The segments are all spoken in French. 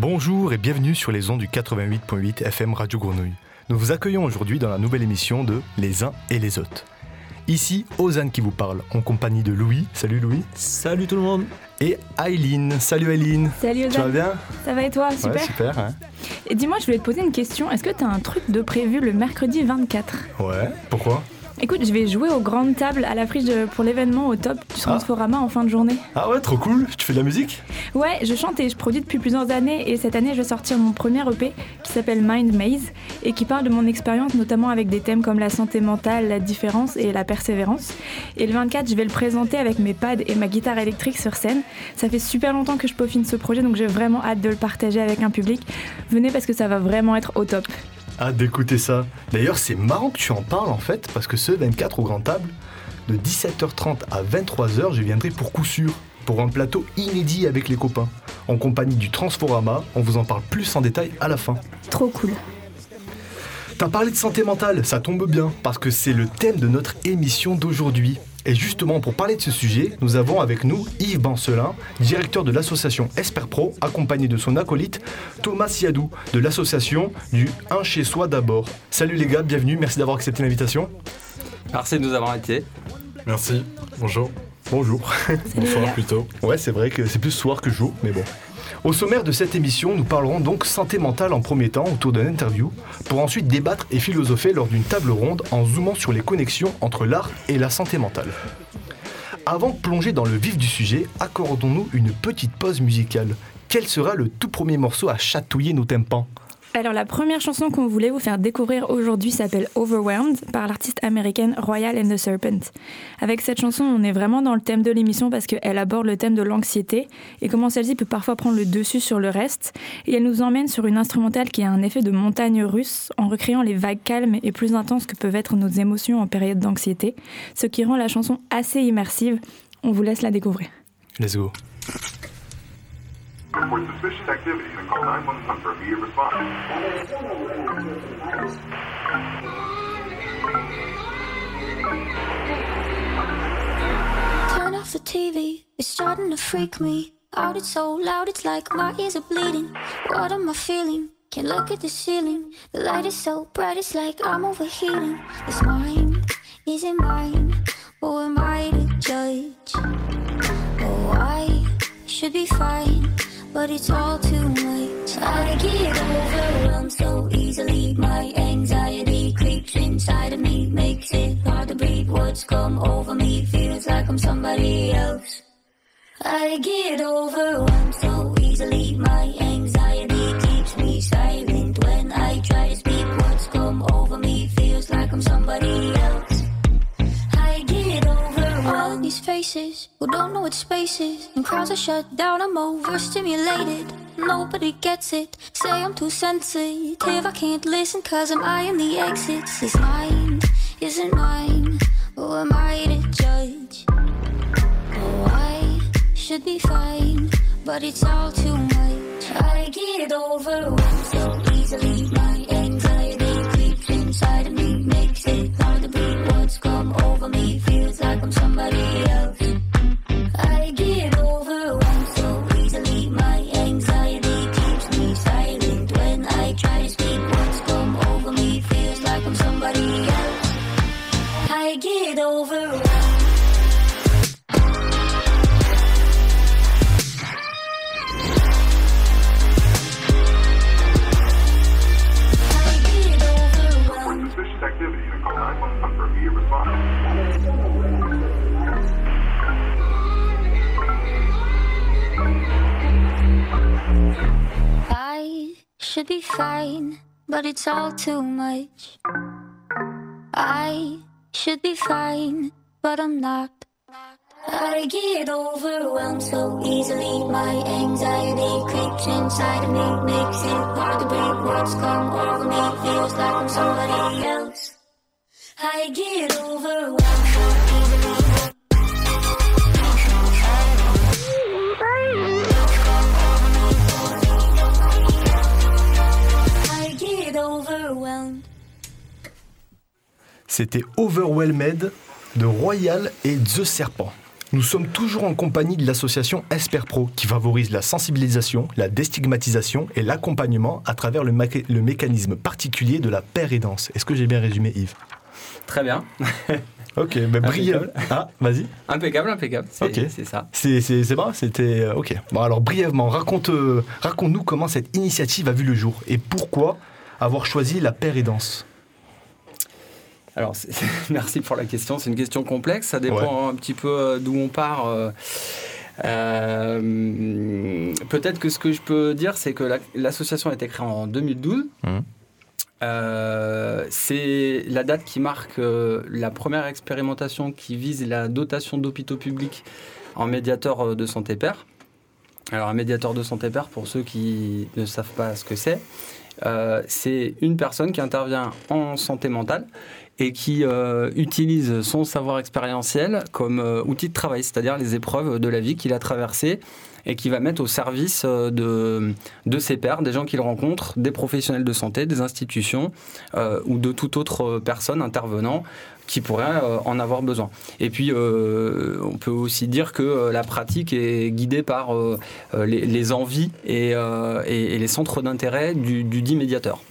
Bonjour et bienvenue sur les ondes du 88.8 FM Radio Grenouille. Nous vous accueillons aujourd'hui dans la nouvelle émission de Les uns et les autres. Ici, Ozane qui vous parle, en compagnie de Louis. Salut Louis. Salut tout le monde. Et Aileen. Salut Aileen. Salut Ozane. Tu vas bien? Ça va et toi? Super. Ouais, super. Hein. et dis-moi, je voulais te poser une question. Est-ce que tu as un truc de prévu le mercredi 24 Ouais. Pourquoi? Écoute, je vais jouer aux grandes tables à l'affiche pour l'événement au top du Transforama en fin de journée. Ah ouais, trop cool. Tu fais de la musique? Ouais, je chante et je produis depuis plusieurs années et cette année je vais sortir mon premier EP qui s'appelle Mind Maze et qui parle de mon expérience notamment avec des thèmes comme la santé mentale, la différence et la persévérance. Et le 24, je vais le présenter avec mes pads et ma guitare électrique sur scène. Ça fait super longtemps que je peaufine ce projet donc j'ai vraiment hâte de le partager avec un public. Venez parce que ça va vraiment être au top. Ah, d'écouter ça. D'ailleurs, c'est marrant que tu en parles en fait, parce que ce 24 au Grand Table, de 17h30 à 23h, je viendrai pour coup sûr, pour un plateau inédit avec les copains, en compagnie du Transforama. On vous en parle plus en détail à la fin. Trop cool. T'as parlé de santé mentale, ça tombe bien, parce que c'est le thème de notre émission d'aujourd'hui. Et justement, pour parler de ce sujet, nous avons avec nous Yves Bancelin, directeur de l'association Esper Pro, accompagné de son acolyte Thomas Yadou, de l'association du Un chez soi d'abord. Salut les gars, bienvenue, merci d'avoir accepté l'invitation. Merci de nous avoir invités. Merci, bonjour. Bonjour. Bonsoir plutôt. Ouais, c'est vrai que c'est plus soir que jour, mais bon. Au sommaire de cette émission, nous parlerons donc santé mentale en premier temps autour d'une interview, pour ensuite débattre et philosopher lors d'une table ronde en zoomant sur les connexions entre l'art et la santé mentale. Avant de plonger dans le vif du sujet, accordons-nous une petite pause musicale. Quel sera le tout premier morceau à chatouiller nos tympans? Alors la première chanson qu'on voulait vous faire découvrir aujourd'hui s'appelle Overwhelmed par l'artiste américaine Royal and the Serpent. Avec cette chanson, on est vraiment dans le thème de l'émission parce qu'elle aborde le thème de l'anxiété et comment celle-ci peut parfois prendre le dessus sur le reste. Et elle nous emmène sur une instrumentale qui a un effet de montagne russe en recréant les vagues calmes et plus intenses que peuvent être nos émotions en période d'anxiété, ce qui rend la chanson assez immersive. On vous laisse la découvrir. Let's go. Report suspicious activity and call 911 for immediate response. Turn off the TV, it's starting to freak me out. It's so loud, it's like my ears are bleeding. What am I feeling? Can't look at the ceiling. The light is so bright, it's like I'm overheating. This mind isn't mine. Who am I to judge? Oh, I should be fine but it's all too much. I get overwhelmed so easily. My anxiety creeps inside of me, makes it hard to breathe. What's come over me feels like I'm somebody else. I get overwhelmed so easily. My anxiety keeps me silent when I try to speak. What's come over me feels like I'm somebody else. These faces who don't know what space is, and crowds are shut down. I'm overstimulated. Nobody gets it. Say I'm too sensitive. I can't listen cause I'm eyeing the exits. This mind isn't mine. Who am I to judge? Oh, I should be fine, but it's all too much. I get overwhelmed so easily. somebody else. Should be fine, but it's all too much. I should be fine, but I'm not. I get overwhelmed so easily. My anxiety creeps inside of me, makes it hard to breathe. What's come over me feels like I'm somebody else. I get overwhelmed so easily. C'était Overwhelmed de Royal et The Serpent. Nous sommes toujours en compagnie de l'association Esper Pro qui favorise la sensibilisation, la déstigmatisation et l'accompagnement à travers le, mécanisme particulier de la paire et danse. Est-ce que j'ai bien résumé Yves? Très bien. Ok, mais brièvement. Ah, vas-y. Impeccable, impeccable. C'est Ok. c'est ça. C'est bon, c'était euh, ok. Bon alors brièvement, raconte, euh, raconte-nous comment cette initiative a vu le jour et pourquoi avoir choisi la paire et danse. Alors, merci pour la question. C'est une question complexe. Ça dépend un petit peu euh, d'où on part. euh. Euh, Peut-être que ce que je peux dire, c'est que la- l'association a été créée en 2012. Mhm. Euh, c'est la date qui marque euh, la première expérimentation qui vise la dotation d'hôpitaux publics en médiateur de santé pair. Alors un médiateur de santé pair, pour ceux qui ne savent pas ce que c'est, euh, c'est une personne qui intervient en santé mentale et qui euh, utilise son savoir expérientiel comme euh, outil de travail, c'est-à-dire les épreuves de la vie qu'il a traversées et qui va mettre au service euh, de, de ses pairs, des gens qu'il rencontre, des professionnels de santé, des institutions ou de toute autre personne intervenant qui pourrait en avoir besoin. Et puis, on peut aussi dire que la pratique est guidée par les, envies et les centres d'intérêt du, du dit médiateur.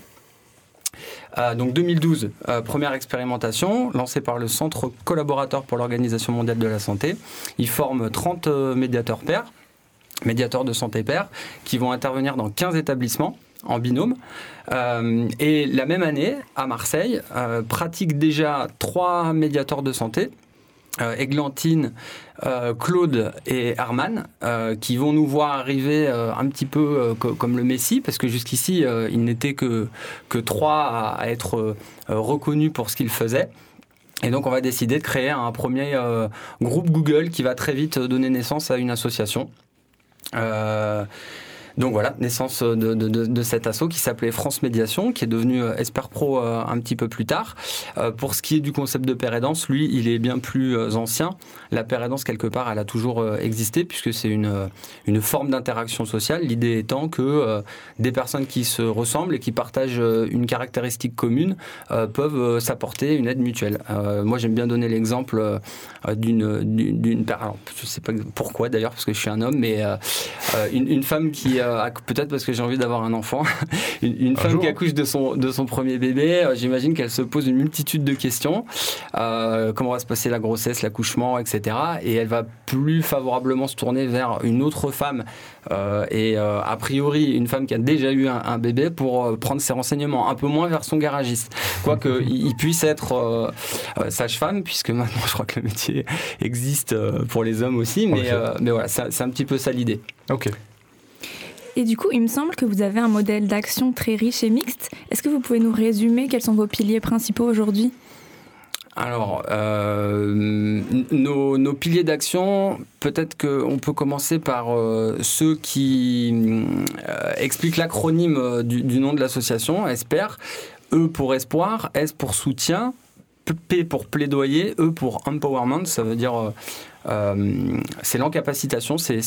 Euh, donc 2012, euh, première expérimentation lancée par le Centre collaborateur pour l'Organisation mondiale de la santé. Ils forment 30 euh, médiateurs pairs, médiateurs de santé pairs, qui vont intervenir dans 15 établissements en binôme. Et la même année, à Marseille, pratiquent déjà trois médiateurs de santé. Euh, Églantine, euh, Claude et Herman, euh, qui vont nous voir arriver un petit peu co- comme le Messie, parce que jusqu'ici, euh, il n'était que, trois à, à être reconnus pour ce qu'ils faisaient. Et donc, on va décider de créer un premier groupe Google qui va très vite donner naissance à une association. Euh, donc voilà, naissance de, de, de- de cet assaut qui s'appelait France Médiation, qui est devenu euh, Esper Pro euh, un petit peu plus tard. Euh, pour ce qui est du concept de danse, lui, il est bien plus euh, ancien. La danse, quelque part, elle a toujours euh, existé, puisque c'est une, euh, une forme d'interaction sociale. L'idée étant que euh, des personnes qui se ressemblent et qui partagent euh, une caractéristique commune euh, peuvent euh, s'apporter une aide mutuelle. Euh, moi, j'aime bien donner l'exemple euh, euh, d'une d'une alors, je sais pas pourquoi d'ailleurs parce que je suis un homme mais euh, euh, une femme qui euh, peut-être parce que j'ai envie d'avoir un enfant. Une, une Un femme jour. qui accouche de son de son premier bébé euh, j'imagine qu'elle se pose une multitude de questions. Euh, comment va se passer la grossesse l'accouchement etc et elle va plus favorablement se tourner vers une autre femme. Et a priori une femme qui a déjà eu un, un bébé pour prendre ses renseignements un peu moins vers son garagiste. Quoique il, puisse être sage-femme, puisque maintenant je crois que le métier existe pour les hommes aussi, mais, voilà, c'est un petit peu ça l'idée. Ok. Et du coup, il me semble que vous avez un modèle d'action très riche et mixte. Est-ce que vous pouvez nous résumer quels sont vos piliers principaux aujourd'hui? Alors, euh, nos, piliers d'action, peut-être qu'on peut commencer par euh, ceux qui euh, expliquent l'acronyme du, du nom de l'association, ESPER. E pour espoir, S pour soutien, P pour plaidoyer, E pour empowerment, ça veut dire c'est l'encapacitation, c'est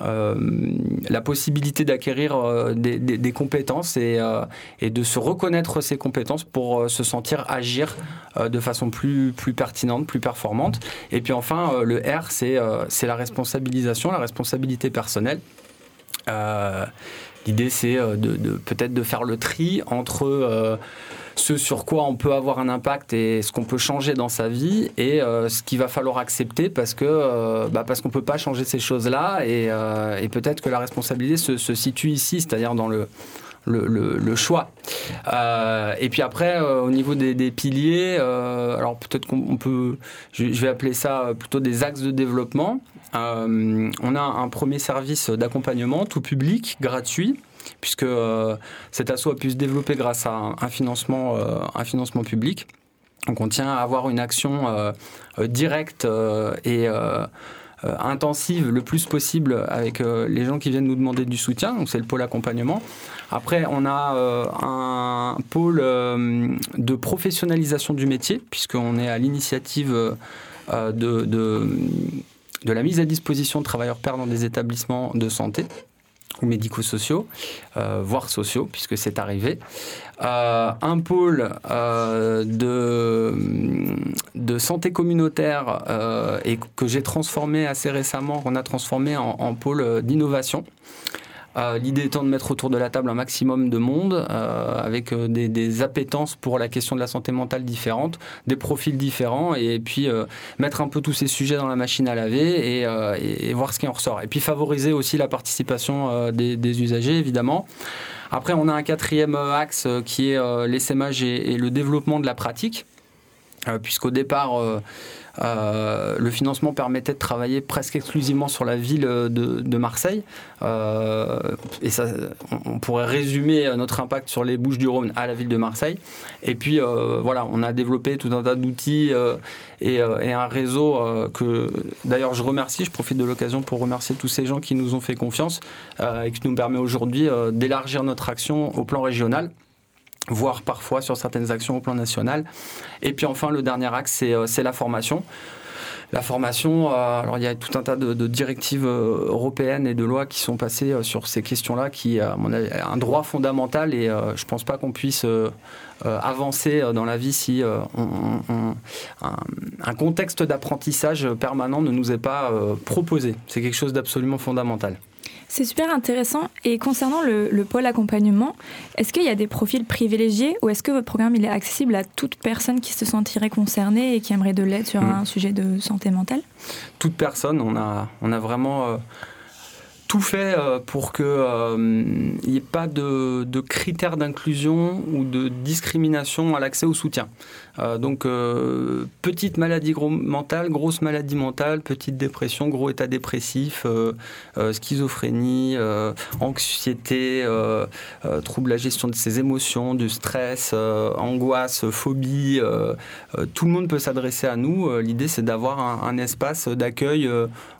la possibilité d'acquérir euh, des, compétences et, euh, et de se reconnaître ces compétences pour euh, se sentir agir euh, de façon plus, plus pertinente, plus performante. Et puis enfin, euh, le R, c'est euh, c'est la responsabilisation, la responsabilité personnelle. Euh, L'idée, c'est euh, de, peut-être de faire le tri entre euh, ce sur quoi on peut avoir un impact et ce qu'on peut changer dans sa vie et euh, ce qu'il va falloir accepter parce que euh, bah, parce qu'on peut pas changer ces choses-là et, euh, et peut-être que la responsabilité se, situe ici, c'est-à-dire dans le le, choix. Euh, et puis après, au niveau des, piliers, alors peut-être qu'on on peut, je, vais appeler ça plutôt des axes de développement. On a un premier service d'accompagnement tout public, gratuit, puisque euh, cet assaut a pu se développer grâce à un, financement, euh, un financement public. Donc on tient à avoir une action euh, directe et intensive le plus possible avec les gens qui viennent nous demander du soutien. Donc c'est le pôle accompagnement. Après, on a un pôle de professionnalisation du métier, puisqu'on est à l'initiative de, de, de la mise à disposition de travailleurs pairs dans des établissements de santé. Ou médico-sociaux, euh, voire sociaux, puisque c'est arrivé. Euh, un pôle euh, de, de santé communautaire euh, et que j'ai transformé assez récemment, qu'on a transformé en, en pôle d'innovation. Euh, L'idée étant de mettre autour de la table un maximum de monde euh, avec euh, des, des appétences pour la question de la santé mentale différentes, des profils différents, et puis mettre un peu tous ces sujets dans la machine à laver et, voir ce qui en ressort. Et puis favoriser aussi la participation des, usagers, évidemment. Après, on a un quatrième axe qui est l'essaimage et, le développement de la pratique. Puisqu'au départ, euh, euh, le financement permettait de travailler presque exclusivement sur la ville de, de Marseille. Euh, et ça, on, pourrait résumer euh, notre impact sur les Bouches du Rhône à la ville de Marseille. Et puis, euh, voilà, on a développé tout un tas d'outils euh, et, euh, et un réseau euh, que, d'ailleurs, je remercie. Je profite de l'occasion pour remercier tous ces gens qui nous ont fait confiance euh, et qui nous permet aujourd'hui euh, d'élargir notre action au plan régional voire parfois sur certaines actions au plan national. Et puis enfin, le dernier axe, c'est euh, la formation. La formation, euh, alors il y a tout un tas de, directives euh, européennes et de lois qui sont passées sur ces questions-là, qui à mon avis, est un droit fondamental et je pense pas qu'on puisse avancer dans la vie si un, contexte d'apprentissage permanent ne nous est pas proposé. C'est quelque chose d'absolument fondamental. C'est super intéressant. Et concernant le, le pôle accompagnement, est-ce qu'il y a des profils privilégiés ou est-ce que votre programme il est accessible à toute personne qui se sentirait concernée et qui aimerait de l'aide sur Mm. un sujet de santé mentale? Toute personne. On a, on a vraiment euh, tout fait euh, pour qu'il n'y ait pas de, de critères d'inclusion ou de discrimination à l'accès au soutien. Euh, donc, euh, petite maladie mentale, grosse maladie mentale, petite dépression, gros état dépressif, euh, schizophrénie, anxiété, trouble de la gestion de ses émotions, du stress, angoisse, phobie. tout le monde peut s'adresser à nous. L'idée, c'est d'avoir un, espace d'accueil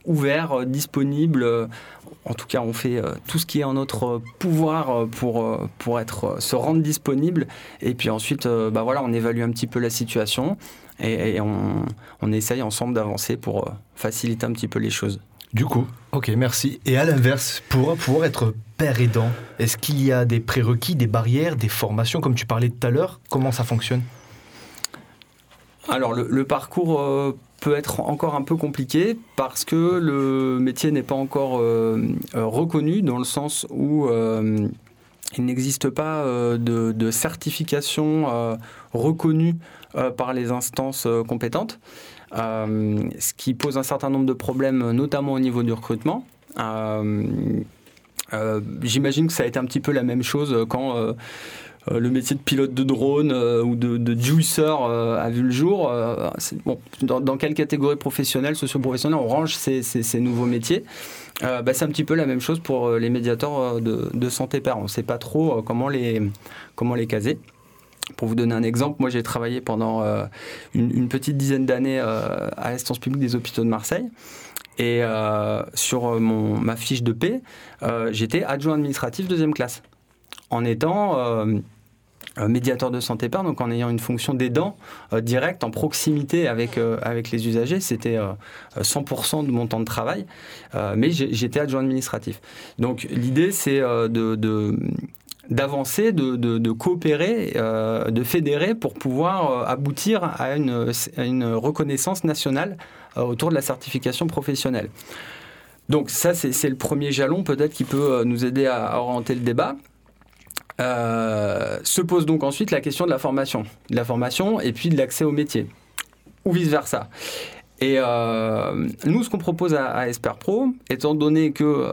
ouvert, disponible. Euh, En tout cas, on fait euh, tout ce qui est en notre pouvoir euh, pour, euh, pour être, euh, se rendre disponible. Et puis ensuite, euh, bah voilà, on évalue un petit peu la situation et, et on, on essaye ensemble d'avancer pour euh, faciliter un petit peu les choses. Du coup, ok, merci. Et à l'inverse, pour pouvoir être père aidant, est-ce qu'il y a des prérequis, des barrières, des formations, comme tu parlais tout à l'heure? Comment ça fonctionne? Alors, le, le parcours euh, peut être encore un peu compliqué parce que le métier n'est pas encore euh, euh, reconnu dans le sens où euh, il n'existe pas de, certification reconnue par les instances compétentes, ce qui pose un certain nombre de problèmes, notamment au niveau du recrutement. Euh, euh, J'imagine que ça a été un petit peu la même chose quand euh, euh, le métier de pilote de drone euh, ou de, de juicer euh, a vu le jour. Euh, bon, dans, quelle catégorie professionnelle, socio-professionnelle, on range ces, nouveaux métiers? Euh, bah, C'est un petit peu la même chose pour euh, les médiateurs euh, de, santé père. On ne sait pas trop euh, comment, les, comment les caser. Pour vous donner un exemple, moi j'ai travaillé pendant euh, une, petite dizaine d'années euh, à l'assistance publique des hôpitaux de Marseille. Et euh, sur euh, mon, ma fiche de paix, euh, j'étais adjoint administratif deuxième classe. En étant euh, euh, médiateur de santé père, donc en ayant une fonction d'aidant euh, direct, en proximité avec, avec les usagers, c'était euh, 100% de mon temps de travail, mais j'étais adjoint administratif. Donc l'idée, c'est de, de- d'avancer, de, coopérer, euh, de fédérer pour pouvoir euh, aboutir à une, reconnaissance nationale euh, autour de la certification professionnelle. Donc ça, c'est le premier jalon peut-être qui peut nous aider à, orienter le débat. Se pose donc ensuite la question de la formation, de la formation et puis de l'accès au métier, ou vice versa. Et euh, nous, ce qu'on propose à, Esper Pro, étant donné que euh,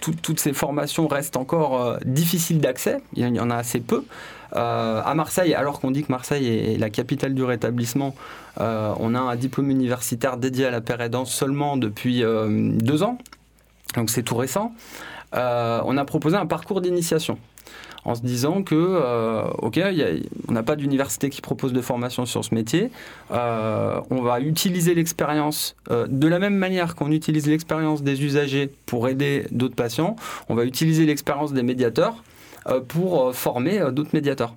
tout- toutes ces formations restent encore euh, difficiles d'accès, il y en- a assez peu. à Marseille, alors qu'on dit que Marseille est la capitale du rétablissement, on a un diplôme universitaire dédié à la pérédance seulement depuis deux ans, donc c'est tout récent. On a proposé un parcours d'initiation en se disant que, euh, ok, on n'a pas d'université qui propose de formation sur ce métier, euh, on va utiliser l'expérience euh, de la même manière qu'on utilise l'expérience des usagers pour aider d'autres patients, on va utiliser l'expérience des médiateurs pour former d'autres médiateurs.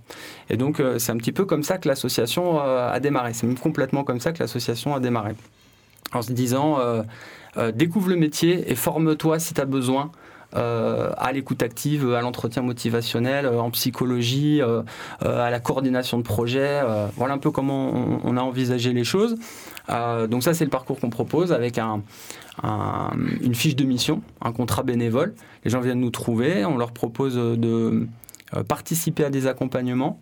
Et donc c'est un petit peu comme ça que l'association a démarré, c'est même complètement comme ça que l'association a démarré. En se disant, découvre le métier et forme-toi si tu as besoin à l'écoute active, à l'entretien motivationnel, euh, en psychologie, euh, euh, à la coordination de projet. euh, voilà un peu comment on, a envisagé les choses. Euh, donc ça, c'est le parcours qu'on propose avec un, un- une fiche de mission, un contrat bénévole. Les gens viennent nous trouver, on leur propose de euh, participer à des accompagnements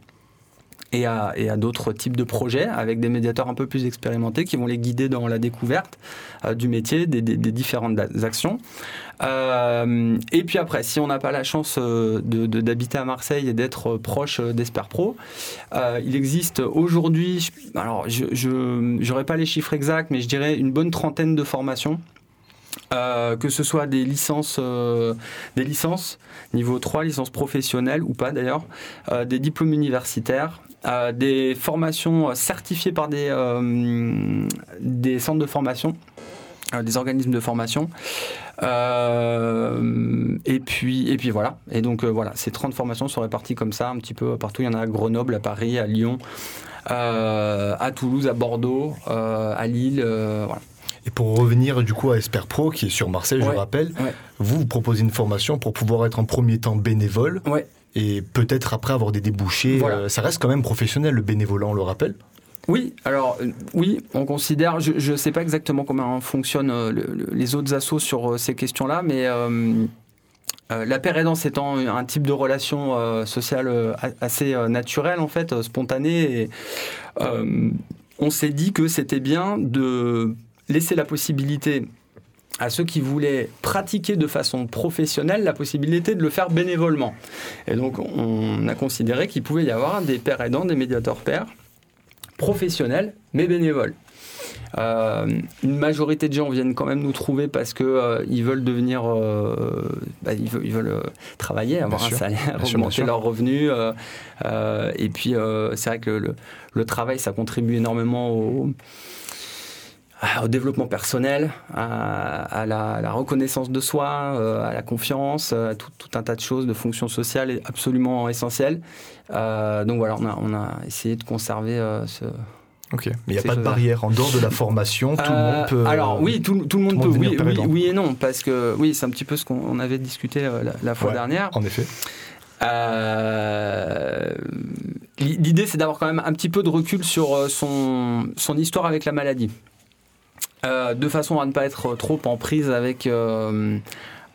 et à, d'autres types de projets avec des médiateurs un peu plus expérimentés qui vont les guider dans la découverte euh, du métier, des, différentes actions. Euh, et puis après, si on n'a pas la chance euh, d'habiter à Marseille et d'être proche euh, d'Esper Pro, euh, il existe aujourd'hui, alors je n'aurai pas les chiffres exacts, mais je dirais une bonne trentaine de formations. Que ce soit des licences, des licences niveau 3, licences professionnelles ou pas d'ailleurs, des diplômes universitaires, des formations certifiées par des, euh, des centres de formation, euh, des organismes de formation. Euh, et, puis, et puis voilà. Et donc euh, voilà, ces 30 formations sont réparties comme ça, un petit peu partout. Il y en a à Grenoble, à Paris, à Lyon, euh, à Toulouse, à Bordeaux, euh, à Lille. euh, voilà. Et pour revenir du coup à Esper Pro, qui est sur Marseille, je rappelle, ouais. vous, vous proposez une formation pour pouvoir être en premier temps bénévole Ouais. Et peut-être après avoir des débouchés. Voilà. Euh, ça reste quand même professionnel, le bénévolat, on le rappelle. Oui, alors euh, oui, on considère, je ne sais pas exactement comment fonctionnent euh, le- le- les autres assos sur euh, ces questions-là, mais la paire aidance étant un type de relation sociale assez naturelle, en fait, spontanée, et, on s'est dit que c'était bien de laisser la possibilité à ceux qui voulaient pratiquer de façon professionnelle la possibilité de le faire bénévolement. Et donc on a considéré qu'il pouvait y avoir des pères aidants, des médiateurs pairs, professionnels mais bénévoles. Euh, une majorité de gens viennent quand même nous trouver parce que euh, ils veulent devenir, euh, bah, ils veulent, ils veulent, euh, travailler, avoir Bien un sûr. salaire, augmenter sûr. leurs revenus. et puis c'est vrai que le travail, ça contribue énormément au, au développement personnel, à, à la, à la reconnaissance de soi, euh, à la confiance, euh, à tout, tout un tas de choses, de fonctions sociales et absolument essentielles. Euh, donc voilà, on a, on a essayé de conserver euh, ce, Ok. Mais il n'y a pas de barrière. En dehors de la formation, tout le monde peut. Alors oui, tout, tout le monde tout le monde peut. Oui, et non, parce que oui, c'est un petit peu ce qu'on on avait discuté euh, la, la fois Ouais. dernière. En effet. Euh, L'idée, c'est d'avoir quand même un petit peu de recul sur son, son histoire avec la maladie. Euh, de façon à ne pas être trop en prise avec euh,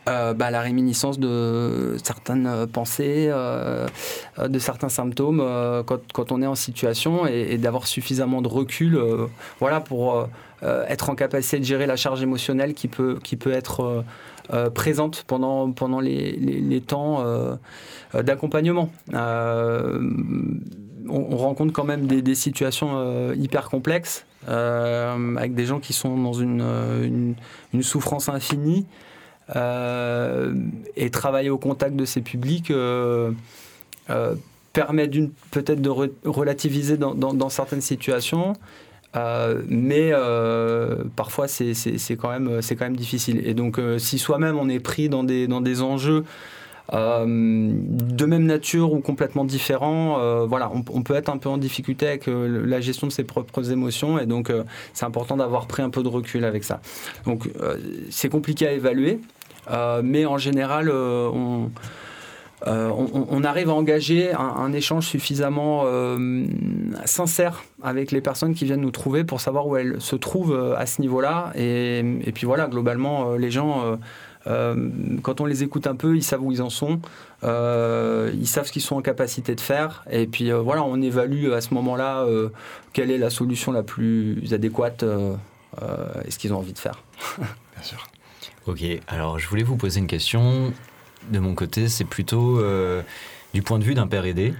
euh, bah, la réminiscence de certaines pensées, de certains symptômes quand, on est en situation et, d'avoir suffisamment de recul voilà, pour être en capacité de gérer la charge émotionnelle qui peut, être présente pendant, les, temps d'accompagnement. On, on rencontre quand même des, situations hyper complexes avec des gens qui sont dans une, euh, une, souffrance infinie. Euh, et travailler au contact de ces publics euh, euh, permet peut-être de re- relativiser dans, certaines situations, euh, mais euh, parfois c'est quand, même- quand même difficile. Et donc euh, si soi-même on est pris dans des, dans des enjeux euh, de même nature ou complètement différents, euh, voilà, on, peut être un peu en difficulté avec euh, la gestion de ses propres émotions et donc euh, c'est important d'avoir pris un peu de recul avec ça. Donc euh, c'est compliqué à évaluer, euh, mais en général euh, on, euh, arrive à engager un, échange suffisamment euh, sincère avec les personnes qui viennent nous trouver pour savoir où elles se trouvent euh, à ce niveau-là. Et, puis voilà, globalement, euh, les gens, euh, euh, quand on les écoute un peu, ils savent où ils en sont, euh, ils savent ce qu'ils sont en capacité de faire. Et puis euh, voilà, on évalue à ce moment-là euh, quelle est la solution la plus adéquate euh, euh, et ce qu'ils ont envie de faire. Bien sûr. Ok, alors je voulais vous poser une question. De mon côté, c'est plutôt euh, du point de vue d'un père aidé.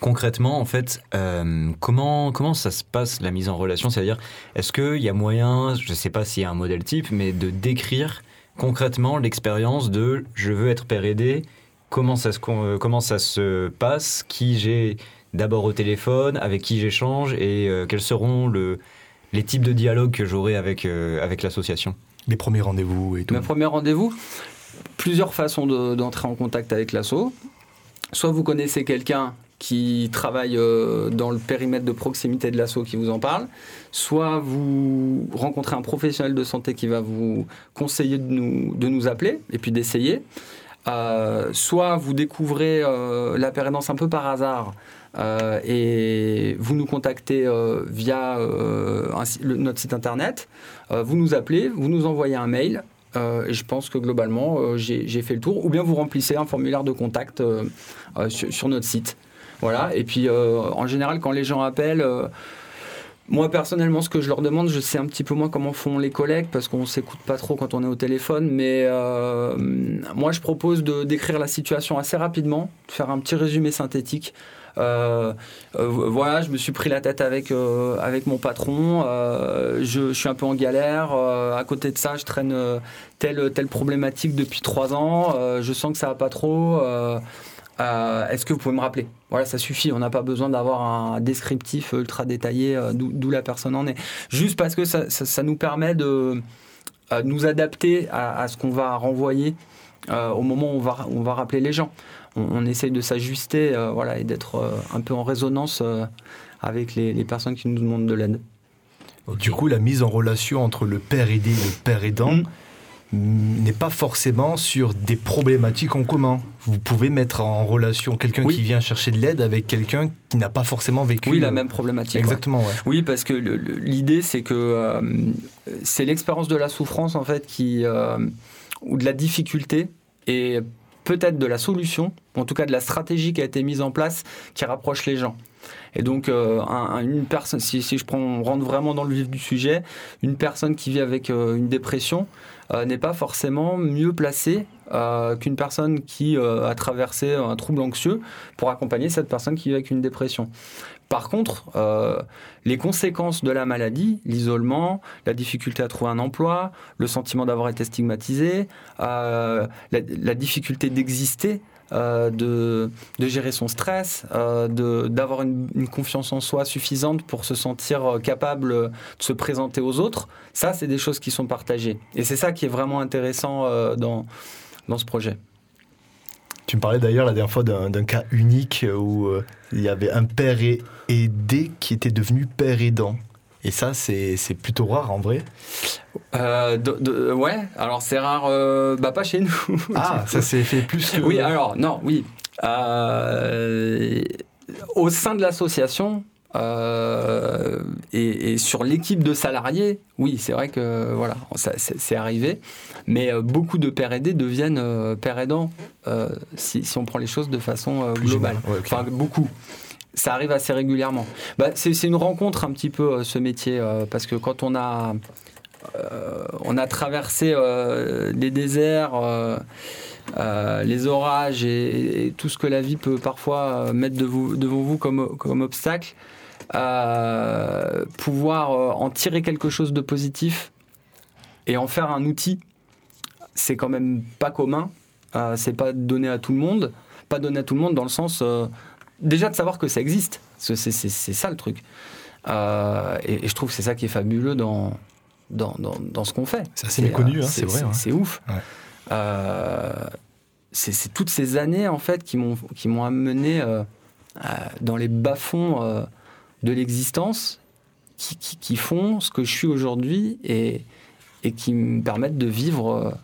Concrètement, en fait, euh, comment, comment ça se passe la mise en relation? C'est-à-dire, est-ce qu'il y a moyen, je ne sais pas s'il y a un modèle type, mais de décrire concrètement l'expérience de je veux être père aidé Comment ça se, con- euh, comment ça se passe Qui j'ai d'abord au téléphone Avec qui j'échange Et euh, quels seront le, les types de dialogues que j'aurai avec, euh, avec l'association Les premiers rendez-vous et tout. Le premier rendez-vous, plusieurs façons de- d'entrer en contact avec l'asso. Soit vous connaissez quelqu'un qui travaille euh, dans le périmètre de proximité de l'assaut qui vous en parle, soit vous rencontrez un professionnel de santé qui va vous conseiller de nous, de nous appeler et puis d'essayer. Euh, soit vous découvrez euh, la pérédance un peu par hasard et vous nous contactez via notre site internet, vous nous appelez, vous nous envoyez un mail. et je pense que globalement, j'ai fait le tour. Ou bien vous remplissez un formulaire de contact sur notre site. Voilà. Et puis, euh, en général, quand les gens appellent, euh, moi personnellement, ce que je leur demande, je sais un petit peu moins comment font les collègues parce qu'on s'écoute pas trop quand on est au téléphone. Mais euh, moi, je propose de décrire la situation assez rapidement, de faire un petit résumé synthétique. Euh, euh, voilà, je me suis pris la tête avec, avec mon patron. je, je suis un peu en galère. à côté de ça, je traîne telle, telle problématique depuis trois ans. je sens que ça va pas trop. Euh, Est-ce que vous pouvez me rappeler? Voilà, ça suffit. On n'a pas besoin d'avoir un descriptif ultra détaillé euh, d'où la personne en est. Juste parce que ça, ça- ça nous permet de euh, nous adapter à, à ce qu'on va renvoyer au moment où on va, on va rappeler les gens. On, on essaye de s'ajuster voilà, et d'être un peu en résonance avec les, les personnes qui nous demandent de l'aide. Du coup, la mise en relation entre le père aidé et le père aidant Mm. N'est pas forcément sur des problématiques en commun. Vous pouvez mettre en relation quelqu'un Oui. qui vient chercher de l'aide avec quelqu'un qui n'a pas forcément vécu. Oui, la même problématique. Exactement, ouais. Oui, parce que l'idée, c'est que euh, c'est l'expérience de la souffrance, en fait, qui, euh, ou de la difficulté, et peut-être de la solution, en tout cas de la stratégie qui a été mise en place, qui rapproche les gens. Et donc, euh, un- un- une personne, si, si je prends, on rentre vraiment dans le vif du sujet, une personne qui vit avec une dépression n'est pas forcément mieux placée euh, qu'une personne qui euh, a traversé un trouble anxieux pour accompagner cette personne qui vit avec une dépression. Par contre, euh, les conséquences de la maladie, l'isolement, la difficulté à trouver un emploi, le sentiment d'avoir été stigmatisé, euh, la difficulté d'exister, euh, de, gérer son stress, euh, d'avoir une, confiance en soi suffisante pour se sentir euh, capable de se présenter aux autres, ça, c'est des choses qui sont partagées. Et c'est ça qui est vraiment intéressant dans, dans ce projet. Tu me parlais d'ailleurs la dernière fois d'un cas unique où il y avait un père aidé qui était devenu père aidant. Et ça, c'est plutôt rare en vrai. Euh, de- de- ouais, alors c'est rare, euh, bah pas chez nous. Ah, ça s'est fait plus que. Oui, alors non, oui. Euh, au sein de l'association et, et sur l'équipe de salariés, oui, c'est vrai que voilà, ça- c'est arrivé. Mais beaucoup de pères aidés deviennent pères aidants si, si on prend les choses de façon globale. ouais. Enfin, beaucoup. Ça arrive assez régulièrement. Bah, c'est une rencontre un petit peu euh, ce métier euh, parce que quand on a euh, on a traversé les déserts, les orages et, tout ce que la vie peut parfois mettre devant vous comme, obstacle. pouvoir en tirer quelque chose de positif et en faire un outil, c'est quand même pas commun. Euh, c'est pas donné à tout le monde. Pas donné à tout le monde dans le sens déjà de savoir que ça existe. C'est ça le truc. Euh, et, et je trouve que c'est ça qui est fabuleux dans, dans, dans, dans ce qu'on fait. C'est assez méconnu, hein, c'est vrai. C'est ouf. Ouais. Euh, c'est toutes ces années en fait qui m'ont qui m'ont amené euh, dans les bas-fonds de l'existence qui, qui, qui font ce que je suis aujourd'hui et, et qui me permettent de vivre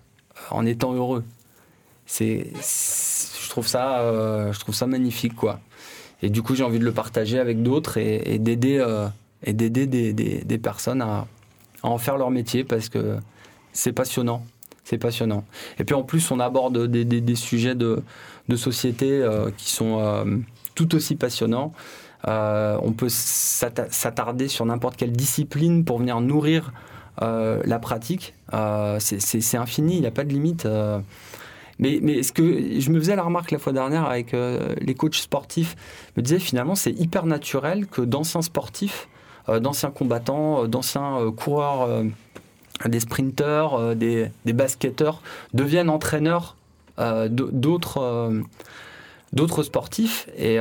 en étant heureux. C'est ça euh, je trouve ça magnifique quoi. Et du coup j'ai envie de le partager avec d'autres et, d'aider euh, et d'aider des, personnes à, en faire leur métier parce que c'est passionnant. C'est passionnant. Et puis en plus, on aborde des, sujets de, société euh, qui sont tout aussi passionnants. On peut s'atta- s'attarder sur n'importe quelle discipline pour venir nourrir la pratique. C'est infini, il n'y a pas de limite. Mais, mais ce que je me faisais la remarque la fois dernière avec euh, les coachs sportifs, je me disais finalement c'est hyper naturel que d'anciens sportifs, euh, d'anciens combattants, euh, d'anciens coureurs, des sprinteurs, des, des basketteurs deviennent entraîneurs d'autres sportifs. Et,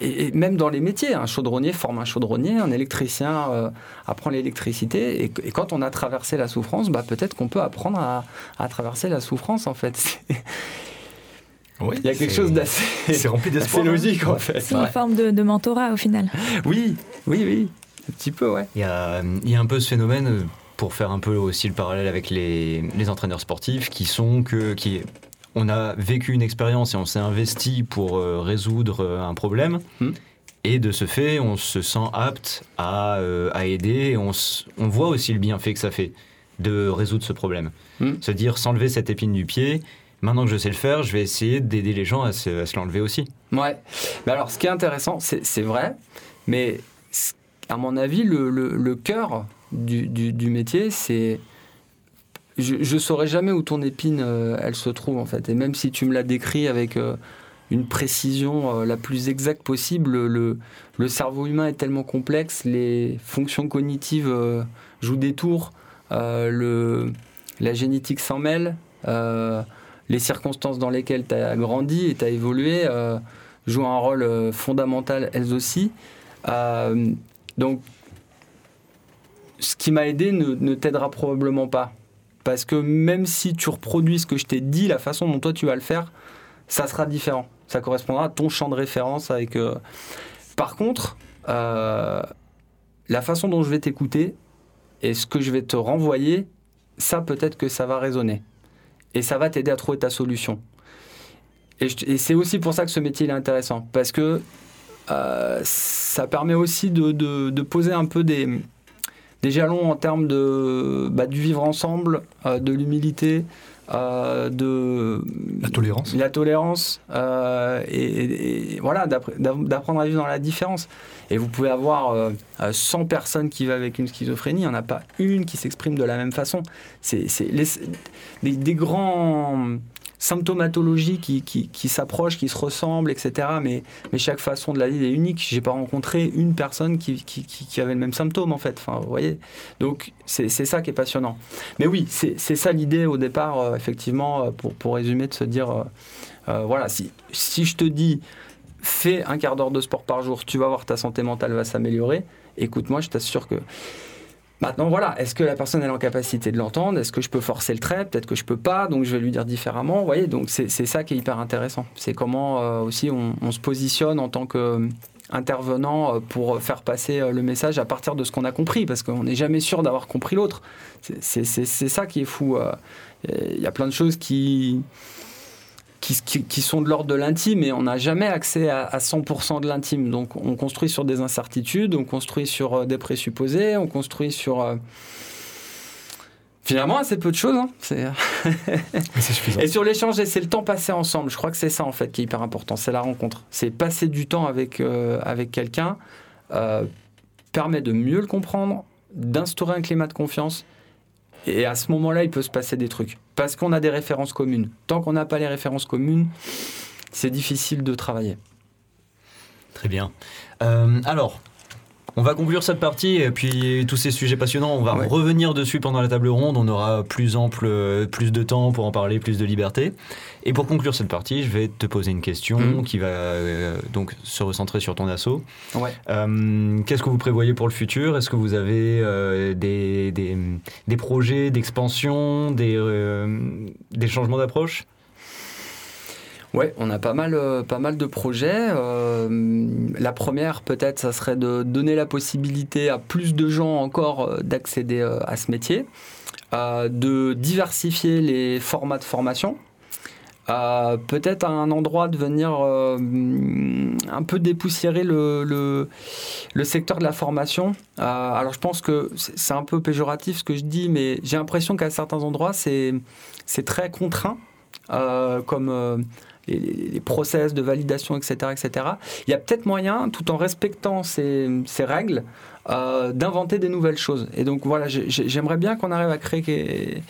et, et même dans les métiers, un chaudronnier forme un chaudronnier, un électricien euh, apprend l'électricité et, et quand on a traversé la souffrance, bah, peut-être qu'on peut apprendre à, à traverser la souffrance en fait. Oui, Il y a quelque chose d'assez C'est rempli assez d'espoir. hein. logique en fait. C'est une Ouais. forme de, de mentorat au final. Oui, oui, oui, un petit peu, ouais. Il y a, il y a un peu ce phénomène, euh, pour faire un peu aussi le parallèle avec les, les entraîneurs sportifs, qui sont que. Qui, on a vécu une expérience et on s'est investi pour euh, résoudre euh, un problème. Hmm. Et de ce fait, on se sent apte à, euh, à aider et on, on voit aussi le bienfait que ça fait de résoudre ce problème. Hmm. Se dire, s'enlever cette épine du pied, maintenant que je sais le faire, je vais essayer d'aider les gens à se, l'enlever aussi. Ouais. Mais alors, ce qui est intéressant, c'est vrai, mais à mon avis, le, le, le cœur du, du, du métier, c'est. Je, je saurais jamais où ton épine, euh, elle se trouve, en fait. Et même si tu me l'as décrit avec euh, une précision euh, la plus exacte possible, le, cerveau humain est tellement complexe, les fonctions cognitives jouent des tours, la génétique s'en mêle, les circonstances dans lesquelles tu as grandi et tu as évolué jouent un rôle fondamental elles aussi. Donc, ce qui m'a aidé ne t'aidera probablement pas. Parce que même si tu reproduis ce que je t'ai dit, la façon dont toi tu vas le faire, ça sera différent. Ça correspondra à ton champ de référence. Avec, euh, Par contre, euh, la façon dont je vais t'écouter et ce que je vais te renvoyer, ça peut-être que ça va résonner. Et ça va t'aider à trouver ta solution. Et, c'est aussi pour ça que ce métier est intéressant. Parce que euh, ça permet aussi de poser un peu des, des jalons en termes de, bah, du vivre ensemble, euh, de l'humilité, euh, de La tolérance. la tolérance euh, et, et- et voilà d'appre- d'app- d'apprendre à vivre dans la différence. Et vous pouvez avoir euh, euh, 100 personnes qui vivent avec une schizophrénie, il n'y en a pas une qui s'exprime de la même façon. C'est des grands symptomatologies qui, qui, qui s'approchent, qui se ressemblent, etc. Mais, mais chaque façon de la vie est unique. J'ai pas rencontré une personne qui, qui, avait le même symptôme en fait. Enfin, vous voyez. Donc c'est ça qui est passionnant. Mais oui, c'est ça l'idée au départ, euh, effectivement, euh, pour, pour résumer, de se dire, euh, voilà, si, si je te dis, fais un quart d'heure de sport par jour, tu vas voir ta santé mentale va s'améliorer, écoute-moi, je t'assure que... Maintenant, voilà, est-ce que la personne est en capacité de l'entendre? Est-ce que je peux forcer le trait? Peut-être que je peux pas, donc je vais lui dire différemment. Vous voyez, donc c'est ça qui est hyper intéressant. C'est comment euh, aussi on, on se positionne en tant que euh, intervenant euh, pour faire passer euh, le message à partir de ce qu'on a compris, parce qu'on n'est jamais sûr d'avoir compris l'autre. C'est- ça qui est fou. Il y a plein de choses qui, qui, qui- qui sont de l'ordre de l'intime et on n'a jamais accès à, à 100% de l'intime. Donc on construit sur des incertitudes, on construit sur euh, des présupposés, on construit sur... euh, Finalement, assez peu de choses. hein. C'est- suffisant. et sur l'échange, c'est le temps passé ensemble. Je crois que c'est ça en fait qui est hyper important. C'est la rencontre. C'est passer du temps avec, euh, avec quelqu'un euh, permet de mieux le comprendre, d'instaurer un climat de confiance. Et à ce moment-là, il peut se passer des trucs. Parce qu'on a des références communes. Tant qu'on n'a pas les références communes, c'est difficile de travailler. Très bien. Euh, alors, on va conclure cette partie et puis tous ces sujets passionnants, on va Ouais. revenir dessus pendant la table ronde. On aura plus ample, euh, plus de temps pour en parler, plus de liberté. Et pour conclure cette partie, je vais te poser une question Mhm. qui va euh, donc se recentrer sur ton assaut. Ouais. Euh, Qu'est-ce que vous prévoyez pour le futur? Est-ce que vous avez euh, des, des, des projets d'expansion, des, des changements d'approche? Ouais, on a pas mal, pas mal de projets. Euh, la première, peut-être, ça serait de donner la possibilité à plus de gens encore d'accéder à ce métier, euh, de diversifier les formats de formation. Peut-être à un endroit de venir euh, un peu dépoussiérer le, le, secteur de la formation. Euh, alors je pense que c'est un peu péjoratif ce que je dis, mais j'ai l'impression qu'à certains endroits c'est c'est très contraint, euh, comme les, process de validation, etc., etc. Il y a peut-être moyen, tout en respectant ces, règles, euh, d'inventer des nouvelles choses. Et donc voilà, j'ai- j'ai- j'aimerais bien qu'on arrive à créer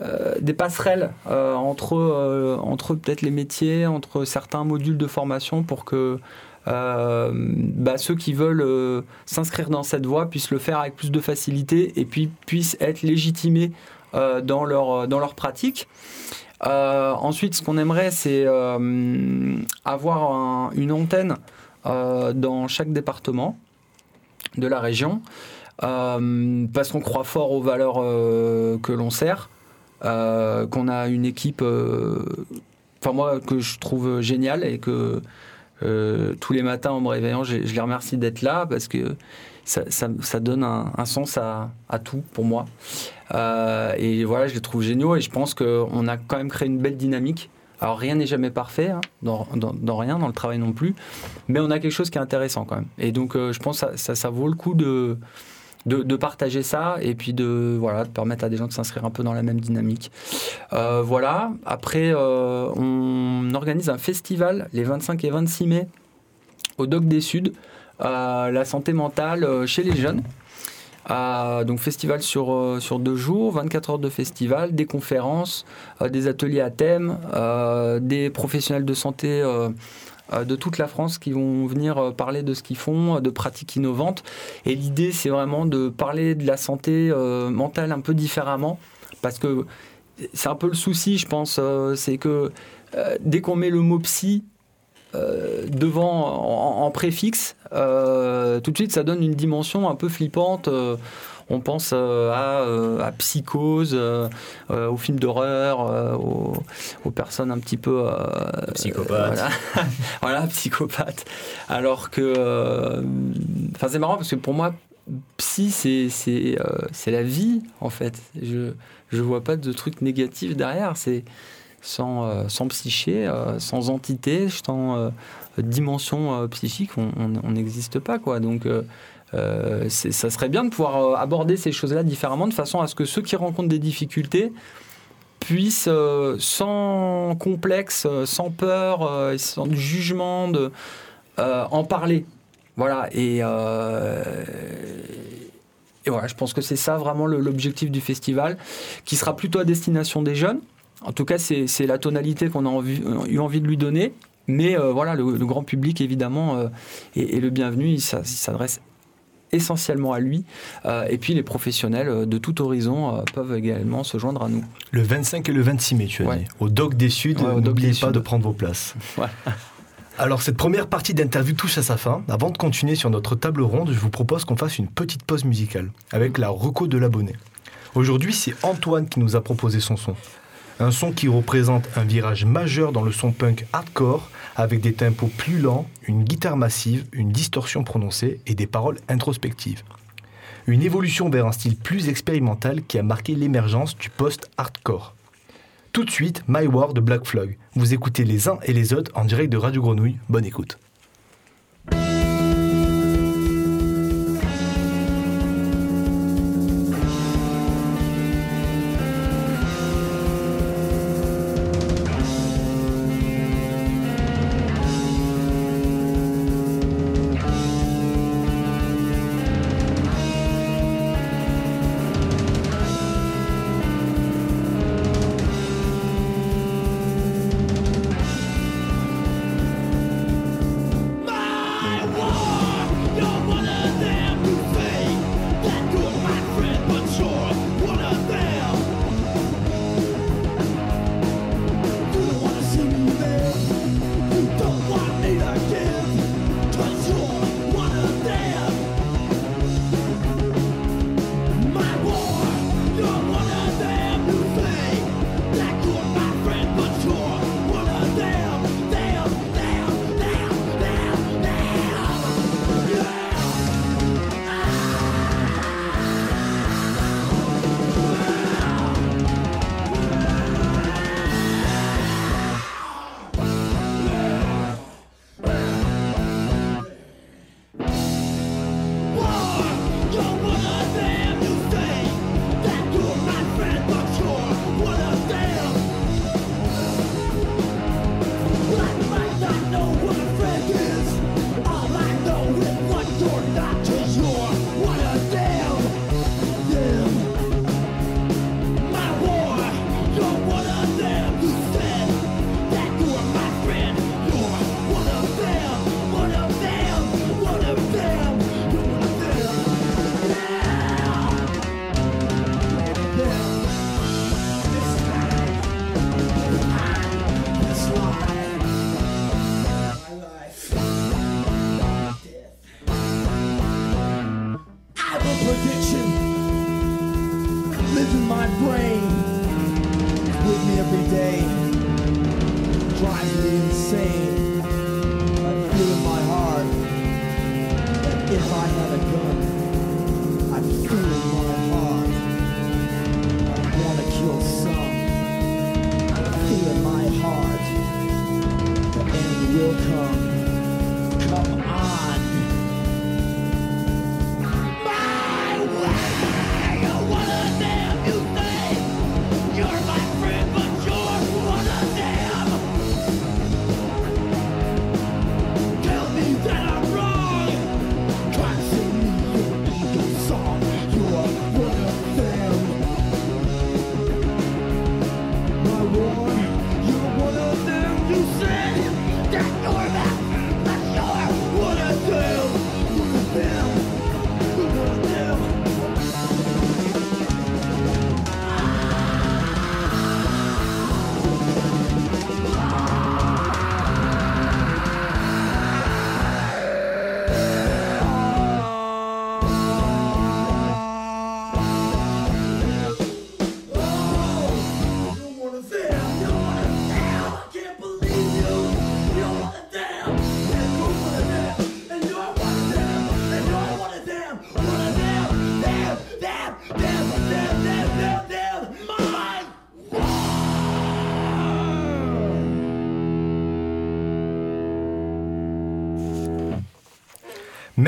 euh, des passerelles euh, entre, entre peut-être les métiers, entre certains modules de formation pour que bah, ceux qui veulent s'inscrire dans cette voie puissent le faire avec plus de facilité et puis puissent être légitimés dans, leur, dans leur pratique. Euh, ensuite, ce qu'on aimerait, c'est euh, avoir un- une antenne euh, dans chaque département de la région, parce qu'on croit fort aux valeurs que l'on sert, qu'on a une équipe enfin moi, que je trouve génial et que tous les matins en me réveillant, je, je les remercie d'être là parce que ça, donne un, sens à, tout pour moi. Euh, et voilà, je les trouve géniaux et je pense qu'on a quand même créé une belle dynamique. Alors rien n'est jamais parfait, hein, dans, rien, dans le travail non plus, mais on a quelque chose qui est intéressant quand même. Et donc euh, je pense que ça, vaut le coup de, partager ça et puis de, voilà, de permettre à des gens de s'inscrire un peu dans la même dynamique. Euh, voilà, après on organise un festival les 25 et 26 mai au Doc des Suds, la santé mentale euh, chez les jeunes. Donc festival sur, euh, sur deux jours, 24 heures de festival, des conférences, euh, des ateliers à thème, des professionnels de santé de toute la France qui vont venir parler de ce qu'ils font, de pratiques innovantes. Et l'idée, c'est vraiment de parler de la santé mentale un peu différemment, parce que c'est un peu le souci, je pense, c'est que dès qu'on met le mot psy euh, devant en, en préfixe, euh, tout de suite ça donne une dimension un peu flippante. euh, on pense à, à psychose, aux films d'horreur, aux, aux personnes un petit peu Psychopathes. voilà. voilà, psychopathe. Alors que, enfin c'est marrant parce que pour moi, psy c'est c'est c'est la vie en fait. Je je vois pas de truc négatif derrière. C'est sans, euh, sans psyché, euh, sans entité, sans euh, dimension psychique, on n'existe pas. quoi. Donc, ça serait bien de pouvoir aborder ces choses-là différemment, de façon à ce que ceux qui rencontrent des difficultés puissent, sans complexe, sans peur, sans jugement, en parler. Voilà, et, et voilà, je pense que c'est ça vraiment l'objectif du festival, qui sera plutôt à destination des jeunes. En tout cas, c'est la tonalité qu'on a envie- eu envie de lui donner. Mais euh, voilà, le, le grand public, évidemment, euh, est, est le bienvenu. Il s'a- il s'adresse essentiellement à lui. Euh, et puis, les professionnels de tout horizon peuvent également se joindre à nous. Le 25 et le 26 mai, tu as Ouais. dit. Au Doc des Suds, Ouais, n'oubliez pas de prendre vos places. Alors, cette première partie d'interview touche à sa fin. Avant de continuer sur notre table ronde, je vous propose qu'on fasse une petite pause musicale avec la reco de l'abonné. Aujourd'hui, c'est Antoine qui nous a proposé son son. Un son qui représente un virage majeur dans le son punk hardcore avec des tempos plus lents, une guitare massive, une distorsion prononcée et des paroles introspectives. Une évolution vers un style plus expérimental qui a marqué l'émergence du post-hardcore. Tout de suite, My War de Black Flag. Vous écoutez les uns et les autres en direct de Radio Grenouille. Bonne écoute.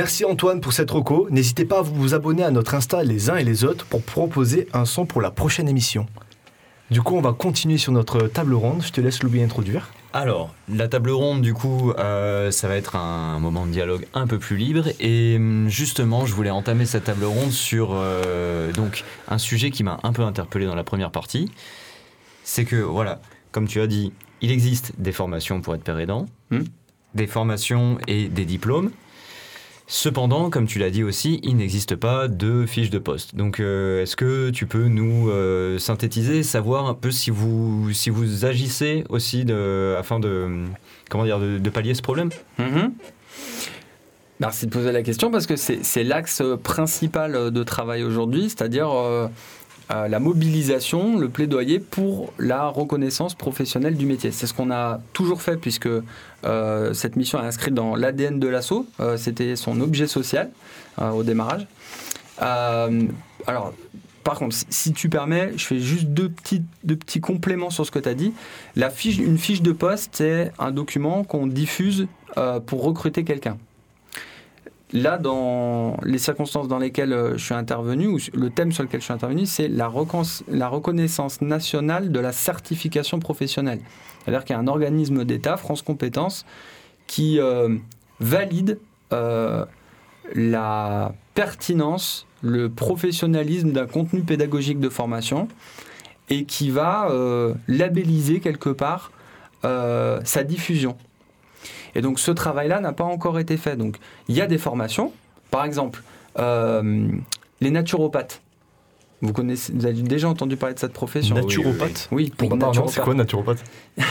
Merci Antoine pour cette reco. N'hésitez pas à vous abonner à notre Insta les uns et les autres pour proposer un son pour la prochaine émission. Du coup, on va continuer sur notre table ronde. Je te laisse Louis introduire. Alors, la table ronde, du coup, euh, ça va être un moment de dialogue un peu plus libre. Et hum, justement, je voulais entamer cette table ronde sur euh, donc un sujet qui m'a un peu interpellé dans la première partie. C'est que, voilà, comme tu as dit, il existe des formations pour être père aidant, Hmm. des formations et des diplômes. Cependant, comme tu l'as dit aussi, il n'existe pas de fiche de poste. Donc, euh, est-ce que tu peux nous euh, synthétiser, savoir un peu si vous, si vous agissez aussi afin de, comment dire, de, pallier ce problème? Mhm. Merci de poser la question parce que c'est l'axe principal de travail aujourd'hui, c'est-à-dire euh, la mobilisation, le plaidoyer pour la reconnaissance professionnelle du métier. C'est ce qu'on a toujours fait puisque euh, cette mission est inscrite dans l'ADN de l'assaut. Euh, C'était son objet social euh, au démarrage. Alors, par contre, si- tu permets, je fais juste deux petits, deux petits compléments sur ce que tu as dit. La fiche, une fiche de poste, c'est un document qu'on diffuse pour recruter quelqu'un. Là, dans les circonstances dans lesquelles euh, je suis intervenu, le thème sur lequel je suis intervenu, c'est la, recon- la reconnaissance nationale de la certification professionnelle. C'est-à-dire qu'il y a un organisme d'État, France Compétences, qui euh, valide euh, la pertinence, le professionnalisme d'un contenu pédagogique de formation et qui va labelliser quelque part sa diffusion. Et donc ce travail-là n'a pas encore été fait. Donc il y a des formations, par exemple euh, les naturopathes. Vous, connaissez, vous avez déjà entendu parler de cette profession? Naturopathe Oui, Pourquoi pas non, C'est quoi naturopathe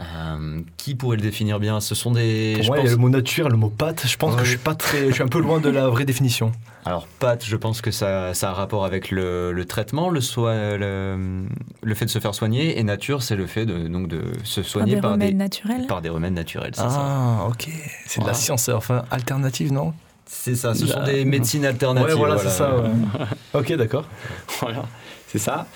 Euh, Qui pourrait le définir bien? Ce sont des. Pour je moi, il y a pense- le mot nature et le mot pâte. Je pense Ouais. que je suis pas très, je suis un peu loin de la vraie définition. Alors, pâte, je pense que ça, ça a un rapport avec le, le traitement, le, soi- le, le fait de se faire soigner, et nature, c'est le fait de, donc de se Par soigner des par remèdes des, naturels. par des remèdes naturels. Ça. Ah, ok. C'est de la science, enfin alternative, non? C'est ça, ce sont des médecines alternatives. Ouais, voilà, c'est ça. ouais. ok, d'accord. Voilà, c'est ça.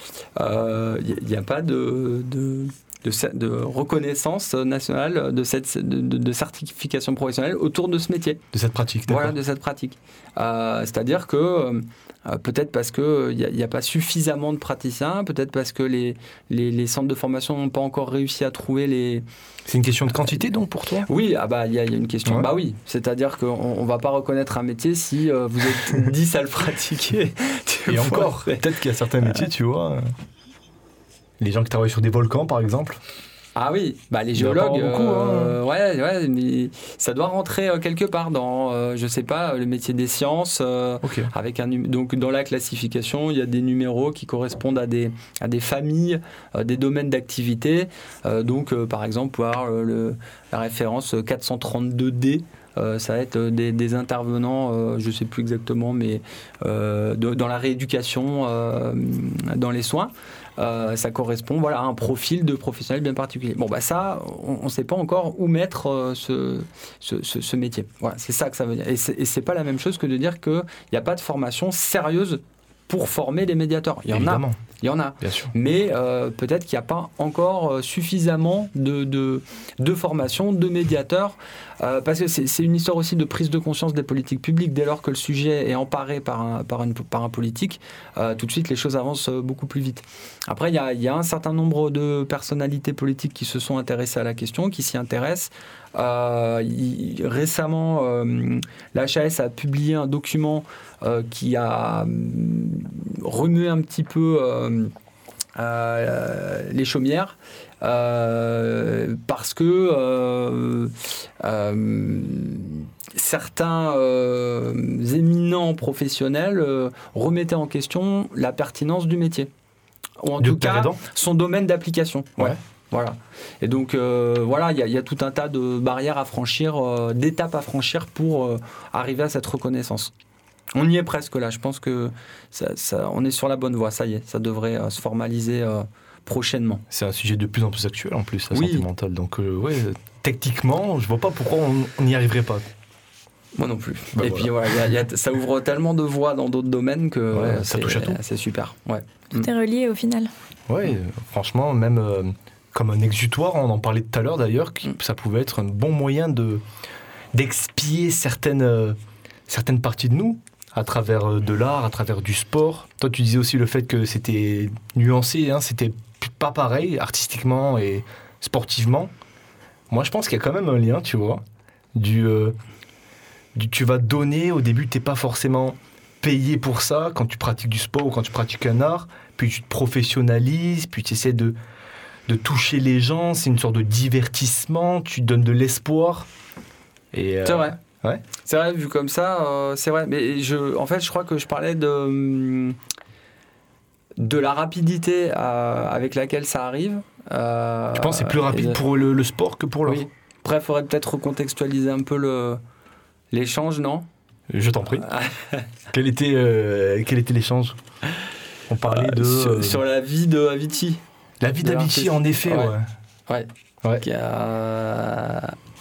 Il n'y a, pas de, de, de, reconnaissance nationale de, cette, de, certification professionnelle autour de ce métier. De cette pratique. Voilà, de cette pratique. Euh, C'est-à-dire que euh, peut-être parce qu'il n'y a, y a pas suffisamment de praticiens, peut-être parce que les, les, les centres de formation n'ont pas encore réussi à trouver les, C'est une question de quantité donc pour toi? Oui, ah bah il y, a y a une question. Ouais. Bah oui, c'est-à-dire qu'on ne va pas reconnaître un métier si euh, vous êtes 10 à le pratiquer. Et encore, peut-être qu'il y a certains métiers, tu vois. Les gens qui travaillent sur des volcans, par exemple. Ah oui, bah les géologues, beaucoup, hein. euh, ouais, ouais, mais ça doit rentrer euh, quelque part dans, euh, je sais pas, le métier des sciences. euh, avec un donc dans la classification, il y a des numéros qui correspondent à des à des familles, des domaines d'activité. Donc par exemple, voir le, la référence 432D. euh, ça va être des, des intervenants, euh, je ne sais plus exactement, mais euh, de- dans la rééducation, dans les soins. Euh, ça correspond voilà, à un profil de professionnel bien particulier. Bon, bah ça, on ne sait pas encore où mettre euh, ce, ce, ce- ce métier. Voilà, c'est ça que ça veut dire. Et c'est et c'est pas la même chose que de dire qu'il n'y a pas de formation sérieuse pour former les médiateurs. Il y en Évidemment, a, il y en a. bien sûr. Mais euh, peut-être qu'il n'y a pas encore suffisamment de, de, de formation, de médiateurs, euh, parce que c'est une histoire aussi de prise de conscience des politiques publiques. Dès lors que le sujet est emparé par un, par un politique, euh, tout de suite les choses avancent euh, beaucoup plus vite. Après, il y a, y un certain nombre de personnalités politiques qui se sont intéressées à la question, qui s'y intéressent. Euh, il- récemment, l'HAS a publié un document qui a remué un petit peu les chaumières. Euh, parce que euh, euh, certains éminents professionnels remettaient en question la pertinence du métier. Ou en tout cas, son domaine d'application. Ouais. Voilà. Et donc, euh, voilà, il y, a- il y a tout un tas de barrières à franchir, euh, d'étapes à franchir pour euh, arriver à cette reconnaissance. On y est presque là. Je pense que ça, ça- on est sur la bonne voie. Ça y est, ça devrait se formaliser prochainement. C'est un sujet de plus en plus actuel en plus, la Oui. santé mentale. Donc, euh, ouais, techniquement, je vois pas pourquoi on n'y arriverait pas. Moi non plus. Bah Et puis voilà, il y a- il y a- ça ouvre tellement de voies dans d'autres domaines que Ouais, ouais, ça c'est- touche à tout. C'est super. Ouais. Tout est relié au final. Ouais, franchement, même euh, comme un exutoire, on en parlait tout à l'heure d'ailleurs, Mm. ça pouvait être un bon moyen de d'expier certaines, euh, certaines parties de nous à travers euh, de l'art, à travers du sport. Toi, tu disais aussi le fait que c'était nuancé, hein, c'était pas pareil artistiquement et sportivement. Moi, je pense qu'il y a quand même un lien, tu vois, du, euh, du tu vas donner, au début, t'es pas forcément payé pour ça quand tu pratiques du sport ou quand tu pratiques un art, puis tu te professionnalises, puis tu essaies de, de toucher les gens, c'est une sorte de divertissement, tu donnes de l'espoir. Et, euh, C'est vrai. ouais. C'est vrai, vu comme ça, euh, c'est vrai. Mais je, en fait, je crois que je parlais de, hum, de la rapidité avec laquelle ça arrive. Euh, Je pense que c'est plus rapide de- pour le, le sport que pour l'art. Oui. Après, il faudrait peut-être recontextualiser un peu le, l'échange, non? Je t'en prie. quel, était, euh, quel était l'échange? On parlait de sur, euh, sur la vie de Avicii. la vie d'Avicii, en effet. Ouais. ouais.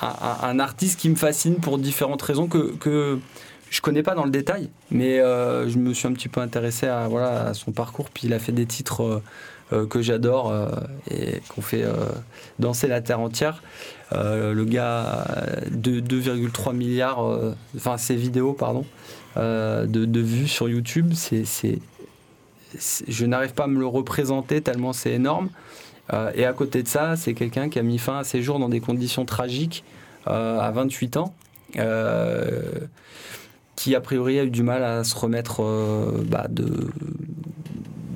Un- un artiste qui me fascine pour différentes raisons que, que je connais pas dans le détail, mais euh, je me suis un petit peu intéressé à, voilà, son parcours. Puis il a fait des titres euh, euh, que j'adore et qu'on fait danser la terre entière. Le gars de 2,3 milliards, enfin ses vidéos, pardon, de, de vues sur YouTube, c'est, je n'arrive pas à me le représenter tellement c'est énorme. Et à côté de ça, c'est quelqu'un qui a mis fin à ses jours dans des conditions tragiques à 28 ans, qui a priori a eu du mal à se remettre euh, bah, de,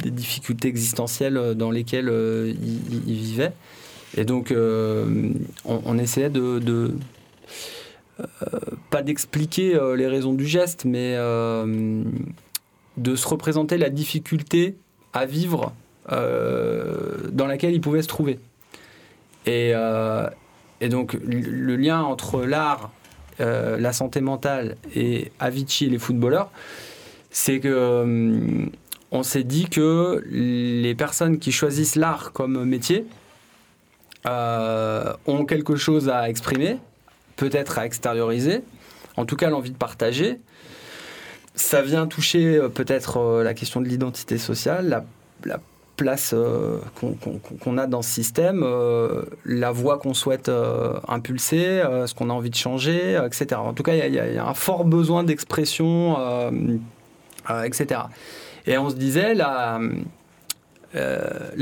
des difficultés existentielles dans lesquelles euh, il, vivait. Et donc, euh, on, essayait de, euh, pas d'expliquer euh, les raisons du geste, mais euh, de se représenter la difficulté à vivre euh, dans laquelle il pouvait se trouver. Et, euh, et donc le lien entre l'art, euh, la santé mentale et Avicii et les footballeurs, c'est que euh, on s'est dit que les personnes qui choisissent l'art comme métier euh, ont quelque chose à exprimer, peut-être à extérioriser, en tout cas l'envie de partager. Ça vient toucher peut-être la question de l'identité sociale, la place euh, qu'on a dans ce système, euh, la voie qu'on souhaite euh, impulser, ce qu'on a envie de changer, etc. En tout cas, il y a- un fort besoin d'expression, etc. Et on se disait, la,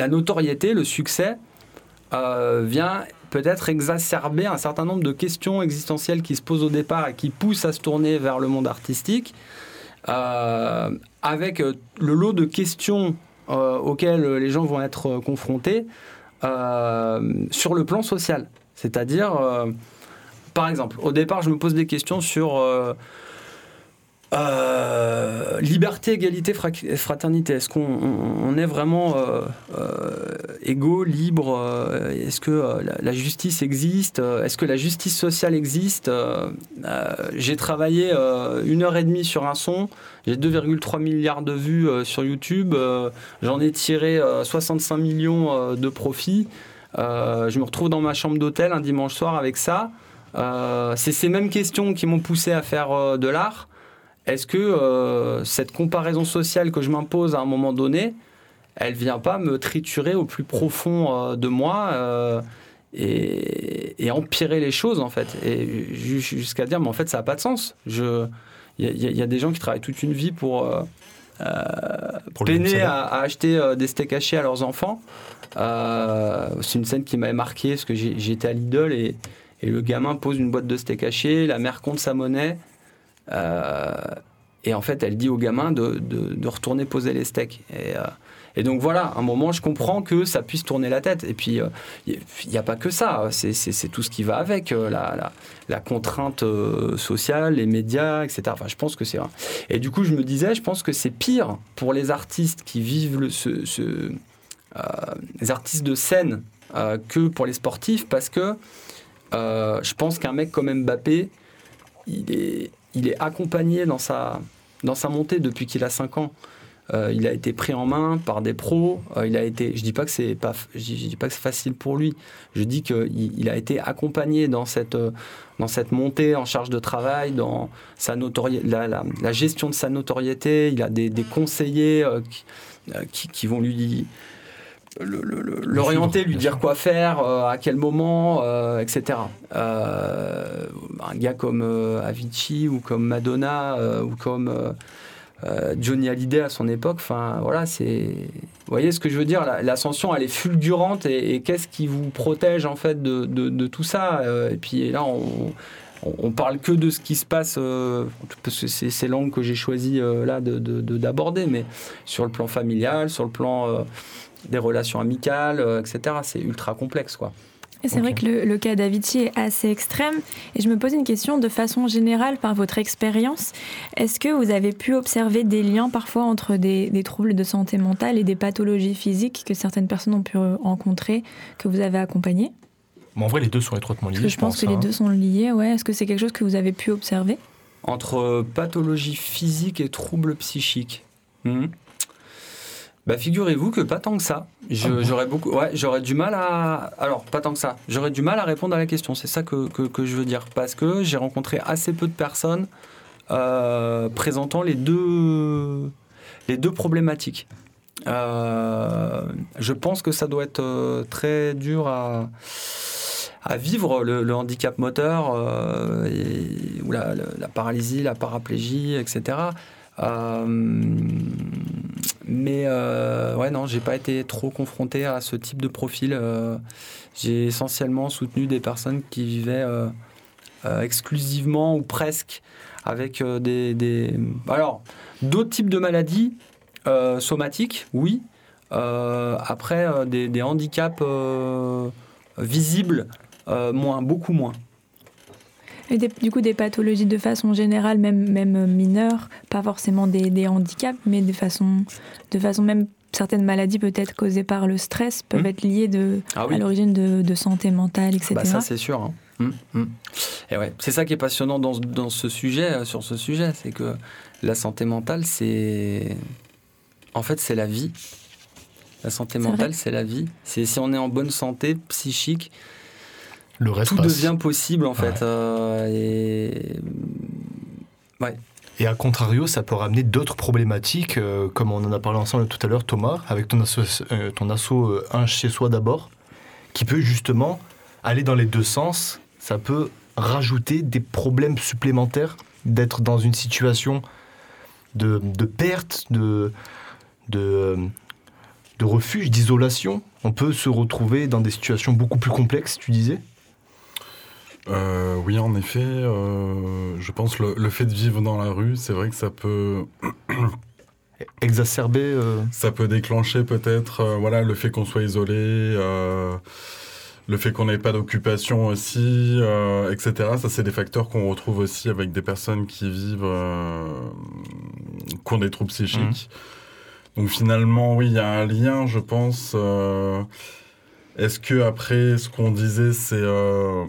notoriété, le succès, vient peut-être exacerber un certain nombre de questions existentielles qui se posent au départ et qui poussent à se tourner vers le monde artistique, avec le lot de questions euh, auxquelles les gens vont être euh, confrontés euh, sur le plan social. C'est-à-dire, euh, par exemple, au départ, je me pose des questions sur euh, liberté, égalité, fra- fraternité. Est-ce qu'on on- on est vraiment euh, euh, égaux, libres euh, Est-ce que euh, la, la justice existe Est-ce que la justice sociale existe J'ai travaillé une heure et demie sur un son. J'ai 2,3 milliards de vues sur YouTube. J'en ai tiré euh, 65 millions de profits. Je me retrouve dans ma chambre d'hôtel un dimanche soir avec ça. C'est ces mêmes questions qui m'ont poussé à faire de l'art. Est-ce que euh, cette comparaison sociale que je m'impose à un moment donné, elle vient pas me triturer au plus profond euh, de moi euh, et, et empirer les choses en fait et ju- jusqu'à dire mais en fait ça n'a pas de sens. Il y, a- y des gens qui travaillent toute une vie pour peiner à, à acheter des steaks hachés à leurs enfants. C'est une scène qui m'avait marqué parce que j'étais à Lidl et, et le gamin pose une boîte de steak haché, la mère compte sa monnaie. Euh, et en fait, elle dit au gamin de, retourner poser les steaks. Et, euh, et donc voilà, à un moment, je comprends que ça puisse tourner la tête. Et puis, euh, il n'y a pas que ça. C'est- tout ce qui va avec, euh, la, contrainte euh, sociale, les médias, etc. Enfin, je pense que c'est. Et du coup, je me disais, je pense que c'est pire pour les artistes qui vivent ce, euh, les artistes de scène euh, que pour les sportifs parce que euh, je pense qu'un mec comme Mbappé, il est, il est accompagné dans sa, dans sa montée depuis qu'il a 5 ans. Euh, il a été pris en main par des pros. Euh, il a été, je dis pas que c'est pas, je dis, pas que c'est facile pour lui. Je dis qu'il il a été accompagné dans cette, euh, dans cette montée en charge de travail, dans sa la, gestion de sa notoriété. Il a des, conseillers qui, qui, qui vont lui l'orienter, lui dire quoi faire, euh, à quel moment, euh, etc. Euh, un gars comme Avicii ou comme Madonna ou comme Johnny Hallyday à son époque, enfin voilà, c'est, vous voyez ce que je veux dire, la- l'ascension elle est fulgurante et, et qu'est-ce qui vous protège en fait de, de- de tout ça Et puis là on on, on parle que de ce qui se passe, euh, parce que c'est c'est l'angle que j'ai choisi euh, là de- de- de- d'aborder, mais sur le plan familial, sur le plan des relations amicales, euh, etc. C'est ultra complexe, quoi. C'est vrai que le, le cas d'Avicii est assez extrême. Et je me pose une question de façon générale par votre expérience. Est-ce que vous avez pu observer des liens parfois entre des, des troubles de santé mentale et des pathologies physiques que certaines personnes ont pu rencontrer, que vous avez accompagnées? En vrai, les deux sont étroitement liés. Parce que je pense que les hein. deux sont liés. Ouais. Est-ce que c'est quelque chose que vous avez pu observer? Entre euh, pathologie physique et troubles psychiques. Mhm. Bah, figurez-vous que pas tant que ça. Ah j'aurais beaucoup, ouais, j'aurais du mal à. Alors, pas tant que ça. J'aurais du mal à répondre à la question. C'est ça que, que, que je veux dire. Parce que j'ai rencontré assez peu de personnes euh, présentant les deux, les deux problématiques. Euh, je pense que ça doit être euh, très dur à, à vivre le, le handicap moteur euh, et- ou la, la- la paralysie, la paraplégie, etc. Euh, mais euh, ouais, non, j'ai pas été trop confronté à ce type de profil. Euh, j'ai essentiellement soutenu des personnes qui vivaient euh, exclusivement ou presque avec des, Alors, d'autres types de maladies somatiques, oui. Après, des, des handicaps visibles, moins, beaucoup moins. Et des- du coup, des pathologies de façon générale, même, même mineures, pas forcément des, des handicaps, mais de façon, de façon même certaines maladies peut-être causées par le stress peuvent Mhm. être liées de, Ah à l'origine de, de santé mentale, etc. Bah, ça, c'est sûr. hein. Mm, mm. Et ouais, c'est ça qui est passionnant dans, dans ce sujet, euh, sur ce sujet, c'est que la santé mentale, c'est. En fait, c'est la vie. La santé mentale, c'est la vie. C'est si on est en bonne santé psychique, Le reste tout passe. devient possible en fait. Ouais. euh, et Et à contrario, ça peut ramener d'autres problématiques, euh, comme on en a parlé ensemble tout à l'heure, Thomas, avec ton asso, euh, ton asso euh, un chez soi d'abord, qui peut justement aller dans les deux sens. Ça peut rajouter des problèmes supplémentaires d'être dans une situation de, de perte, de, de, de refuge, d'isolation. On peut se retrouver dans des situations beaucoup plus complexes, tu disais Euh, oui, en effet, euh, je pense le, le fait de vivre dans la rue, c'est vrai que ça peut, Exacerber. euh, ça peut déclencher peut-être, euh, voilà, le fait qu'on soit isolé, euh, le fait qu'on n'ait pas d'occupation aussi, etc. Ça, c'est des facteurs qu'on retrouve aussi avec des personnes qui vivent, qui ont des troubles psychiques. Donc finalement, oui, il y a un lien, je pense. Est-ce que après, ce qu'on disait, c'est euh,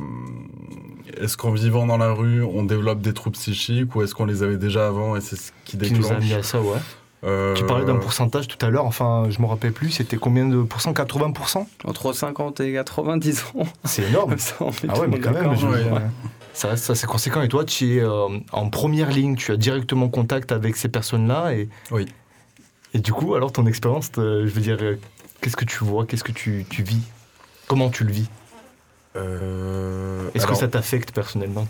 est-ce qu'en vivant dans la rue, on développe des troubles psychiques ou est-ce qu'on les avait déjà avant et c'est ce qui Qui nous a déclenche mis à ça, ouais. euh, Tu parlais d'un pourcentage tout à l'heure, enfin, je me rappelle plus, c'était combien de pourcents? 80% Entre 50 et 90 ans. C'est énorme. Ça, Ah ouais, mais quand même, je ouais. dire, ça reste assez conséquent. Et toi, tu es euh, en première ligne, tu as directement contact avec ces personnes-là. Et, Oui. et du coup, alors ton expérience, je veux dire, qu'est-ce que tu vois? Qu'est-ce que tu, tu vis? Comment tu le vis Euh, Est-ce que ça t'affecte personnellement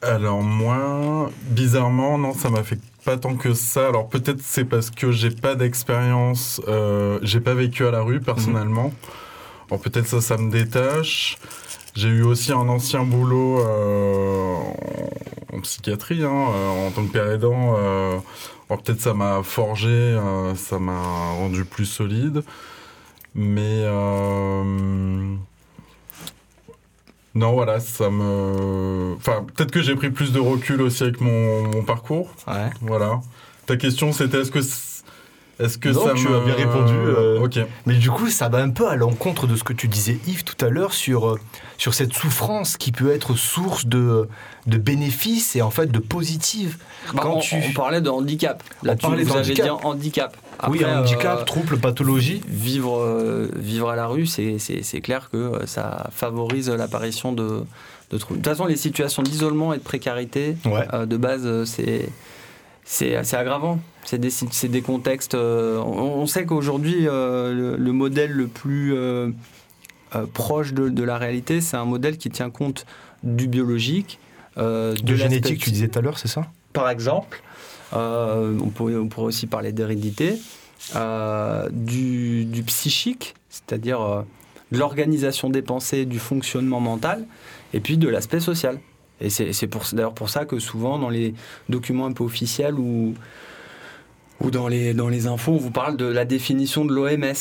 Alors moi, bizarrement, non, ça m'affecte pas tant que ça. Alors peut-être c'est parce que j'ai pas d'expérience, euh, j'ai pas vécu à la rue personnellement. Alors peut-être ça, ça me détache. J'ai eu aussi un ancien boulot euh, en, en psychiatrie, hein, euh, en tant que père aidant. euh, alors peut-être ça m'a forgé, ça m'a rendu plus solide. Mais euh, non, voilà, ça me. Enfin, peut-être que j'ai pris plus de recul aussi avec mon, mon parcours. Ouais. Voilà. Ta question, c'était est-ce que. Est-ce que Non, ça tu me. as bien répondu, euh, Ok. Mais du coup, ça va un peu à l'encontre de ce que tu disais, Yves, tout à l'heure, sur, euh, sur cette souffrance qui peut être source de, de bénéfices et en fait de positives. Bah, Quand on, tu- on parlait de handicap. Là, On tu- parlait vous avez dit handicap. Oui, handicap, euh, trouble, pathologie. vivre, euh, vivre à la rue, c'est- clair que euh, ça favorise l'apparition de, de troubles. De toute façon, les situations d'isolement et de précarité, Ouais. de base, c'est c'est assez aggravant. C'est des, des contextes. euh, on, on sait qu'aujourd'hui, euh, le, le modèle le plus euh, proche de, de la réalité, c'est un modèle qui tient compte du biologique, De l'aspect génétique, tu disais tout à l'heure, c'est ça? Par exemple. Euh, on, pourrait, on pourrait aussi parler d'hérédité, euh, du, du psychique, c'est-à-dire euh, de l'organisation des pensées, du fonctionnement mental, et puis de l'aspect social. Et c'est d'ailleurs pour ça que souvent dans les documents un peu officiels ou, ou dans, les, dans les infos, on vous parle de la définition de l'OMS,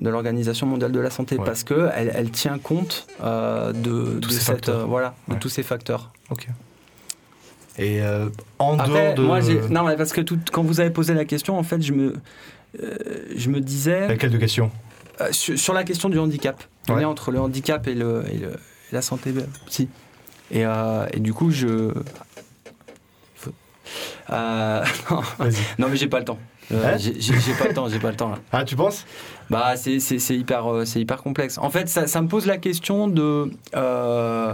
de l'Organisation mondiale de la santé, Ouais. parce qu'elle elle, tient compte euh, de, Tous de ces cette, facteurs. euh, voilà, de tous ces facteurs. Ok. Et euh, en Après, dehors de. moi, non, mais parce que tout- quand vous avez posé la question, en fait, je me, euh, je me disais Laquelle de question? euh, sur, sur la question du handicap, le Ouais. lien entre le handicap et, le, et, le- et la santé euh, psy. Et, et du coup, je. Euh, non, non, mais j'ai pas le temps. Euh, Hein? j'ai pas le temps, j'ai pas le temps là. Ah, tu penses? Bah, c'est hyper, c'est hyper complexe. En fait, ça, ça me pose la question de, euh,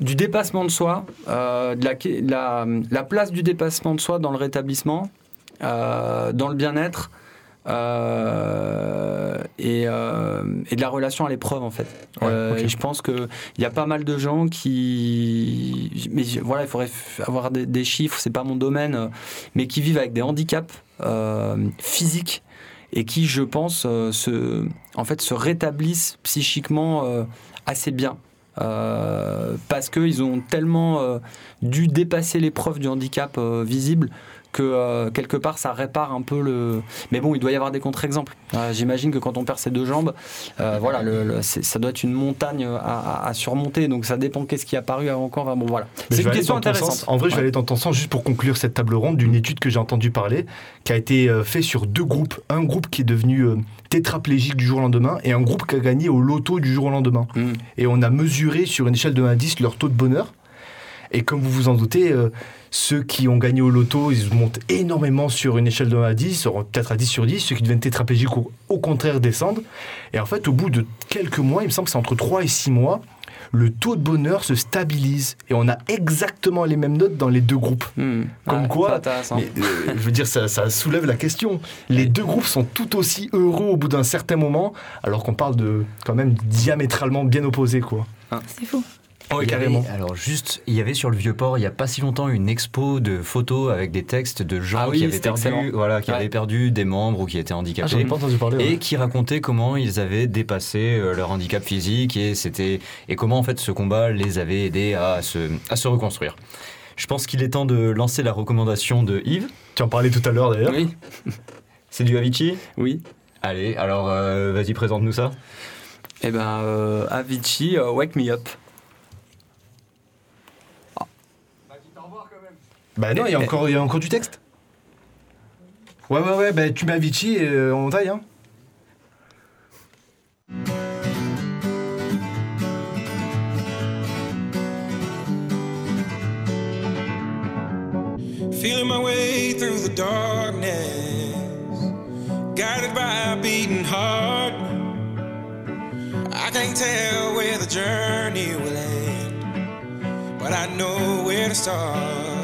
du dépassement de soi, euh, de la, la, la place du dépassement de soi dans le rétablissement, euh, dans le bien-être. euh, et, et de la relation à l'épreuve en fait. Ouais, ok. et je pense qu'il y a pas mal de gens qui, mais voilà, il faudrait avoir des, des chiffres, c'est pas mon domaine, mais qui vivent avec des handicaps physiques et qui, je pense, se, en fait, se rétablissent psychiquement assez bien. Euh, parce qu'ils ont tellement euh, dû dépasser l'épreuve du handicap euh, visible que euh, quelque part ça répare un peu le. Mais bon, il doit y avoir des contre-exemples. Euh, J'imagine que quand on perd ses deux jambes, euh, voilà, le- le- c'est- ça doit être une montagne à, à- à surmonter. Donc ça dépend qu'est-ce qui est apparu avant encore. Enfin, bon, voilà. C'est une question intéressante. sens. En vrai, je vais aller dans ton sens juste pour conclure cette table ronde d'une étude que j'ai entendu parler, qui a été euh, fait sur deux groupes. Un groupe qui est devenu tétraplégique du jour au lendemain et un groupe qui a gagné au loto du jour au lendemain. Mm. Et on a mesuré sur une échelle de 1 à 10 leur taux de bonheur. Et comme vous vous en doutez, euh, ceux qui ont gagné au loto, ils montent énormément sur une échelle de 1 à 10, sur- peut-être à 10 sur 10. Ceux qui deviennent tétraplégiques, au, au contraire, descendent. Et en fait, au bout de quelques mois, il me semble que c'est entre 3 et 6 mois, le taux de bonheur se stabilise. Et on a exactement les mêmes notes dans les deux groupes. Hmm. Comme Ouais, quoi. Mais, euh, je veux dire, ça, ça soulève la question. Les deux groupes sont tout aussi heureux au bout d'un certain moment, alors qu'on parle de quand même diamétralement bien opposés, quoi. C'est fou. Ouais, Il y avait- carrément. alors juste, il y avait sur le vieux port il y a pas si longtemps une expo de photos avec des textes de gens Ah oui, qui avaient perdu, excellent. voilà, qui Ouais. avaient perdu des membres ou qui étaient Ah, handicapés. j'en ai pas entendu parler. et ouais. qui racontaient comment ils avaient dépassé euh, leur handicap physique et c'était et comment en fait ce combat les avait aidés à se, à se reconstruire. Je pense qu'il est temps de lancer la recommandation de Yves. Tu en parlais tout à l'heure d'ailleurs. Oui, C'est du Avicii? Oui. Allez, alors euh, vas-y présente-nous ça. Eh ben, euh, Avicii, euh, Wake Me Up. Bah non, il y a encore, il y a encore du texte. Ouais, ouais, ouais, bah tu mets Avicii et euh, on taille, hein. Feeling my way through the darkness, guided by a beating heart. I can't tell where the journey will end, but I know where to start.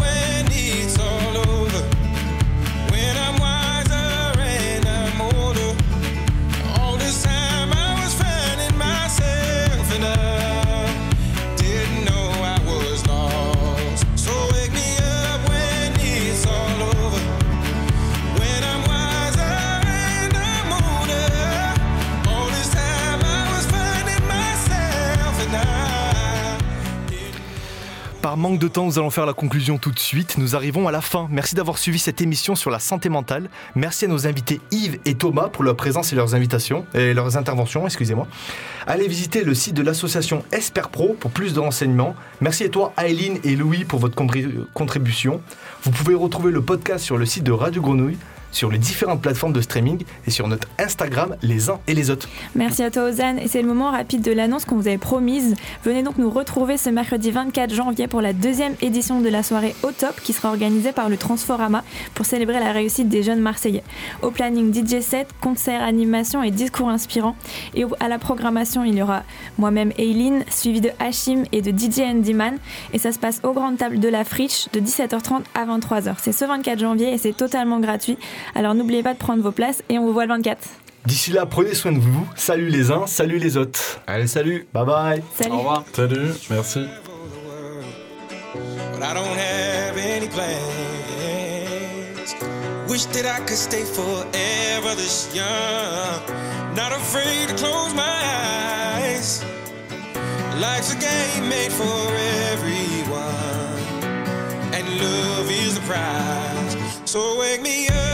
Par manque de temps, nous allons faire la conclusion tout de suite. Nous arrivons à la fin. Merci d'avoir suivi cette émission sur la santé mentale. Merci à nos invités Yves et Thomas pour leur présence et leurs invitations et leurs interventions, excusez-moi. Allez visiter le site de l'association Esper Pro pour plus de renseignements. Merci à toi Aileen et Louis pour votre contri- contribution. Vous pouvez retrouver le podcast sur le site de Radio Grenouille, sur les différentes plateformes de streaming et sur notre Instagram les uns et les autres. Merci à toi Ozan et c'est le moment rapide de l'annonce qu'on vous avait promise. Venez donc nous retrouver ce mercredi 24 janvier pour la deuxième édition de la soirée Au Top qui sera organisée par le Transforama pour célébrer la réussite des jeunes Marseillais. Au planning DJ set, concerts, animations et discours inspirants. Et à la programmation, il y aura moi-même Eileen, suivi de Hachim et de DJ Andyman. Et ça se passe aux grandes tables de la Friche de 17h30 à 23h. C'est ce 24 janvier et c'est totalement gratuit. Alors n'oubliez pas de prendre vos places et on vous voit le 24. D'ici là, prenez soin de vous. Salut les uns, salut les autres. Allez, salut Bye bye. Salut Au revoir. Salut, merci. but I don't have any plans. Wish that I could stay forever this young, not afraid to close my eyes. Life's a game made for everyone, and love is the prize. So wake me up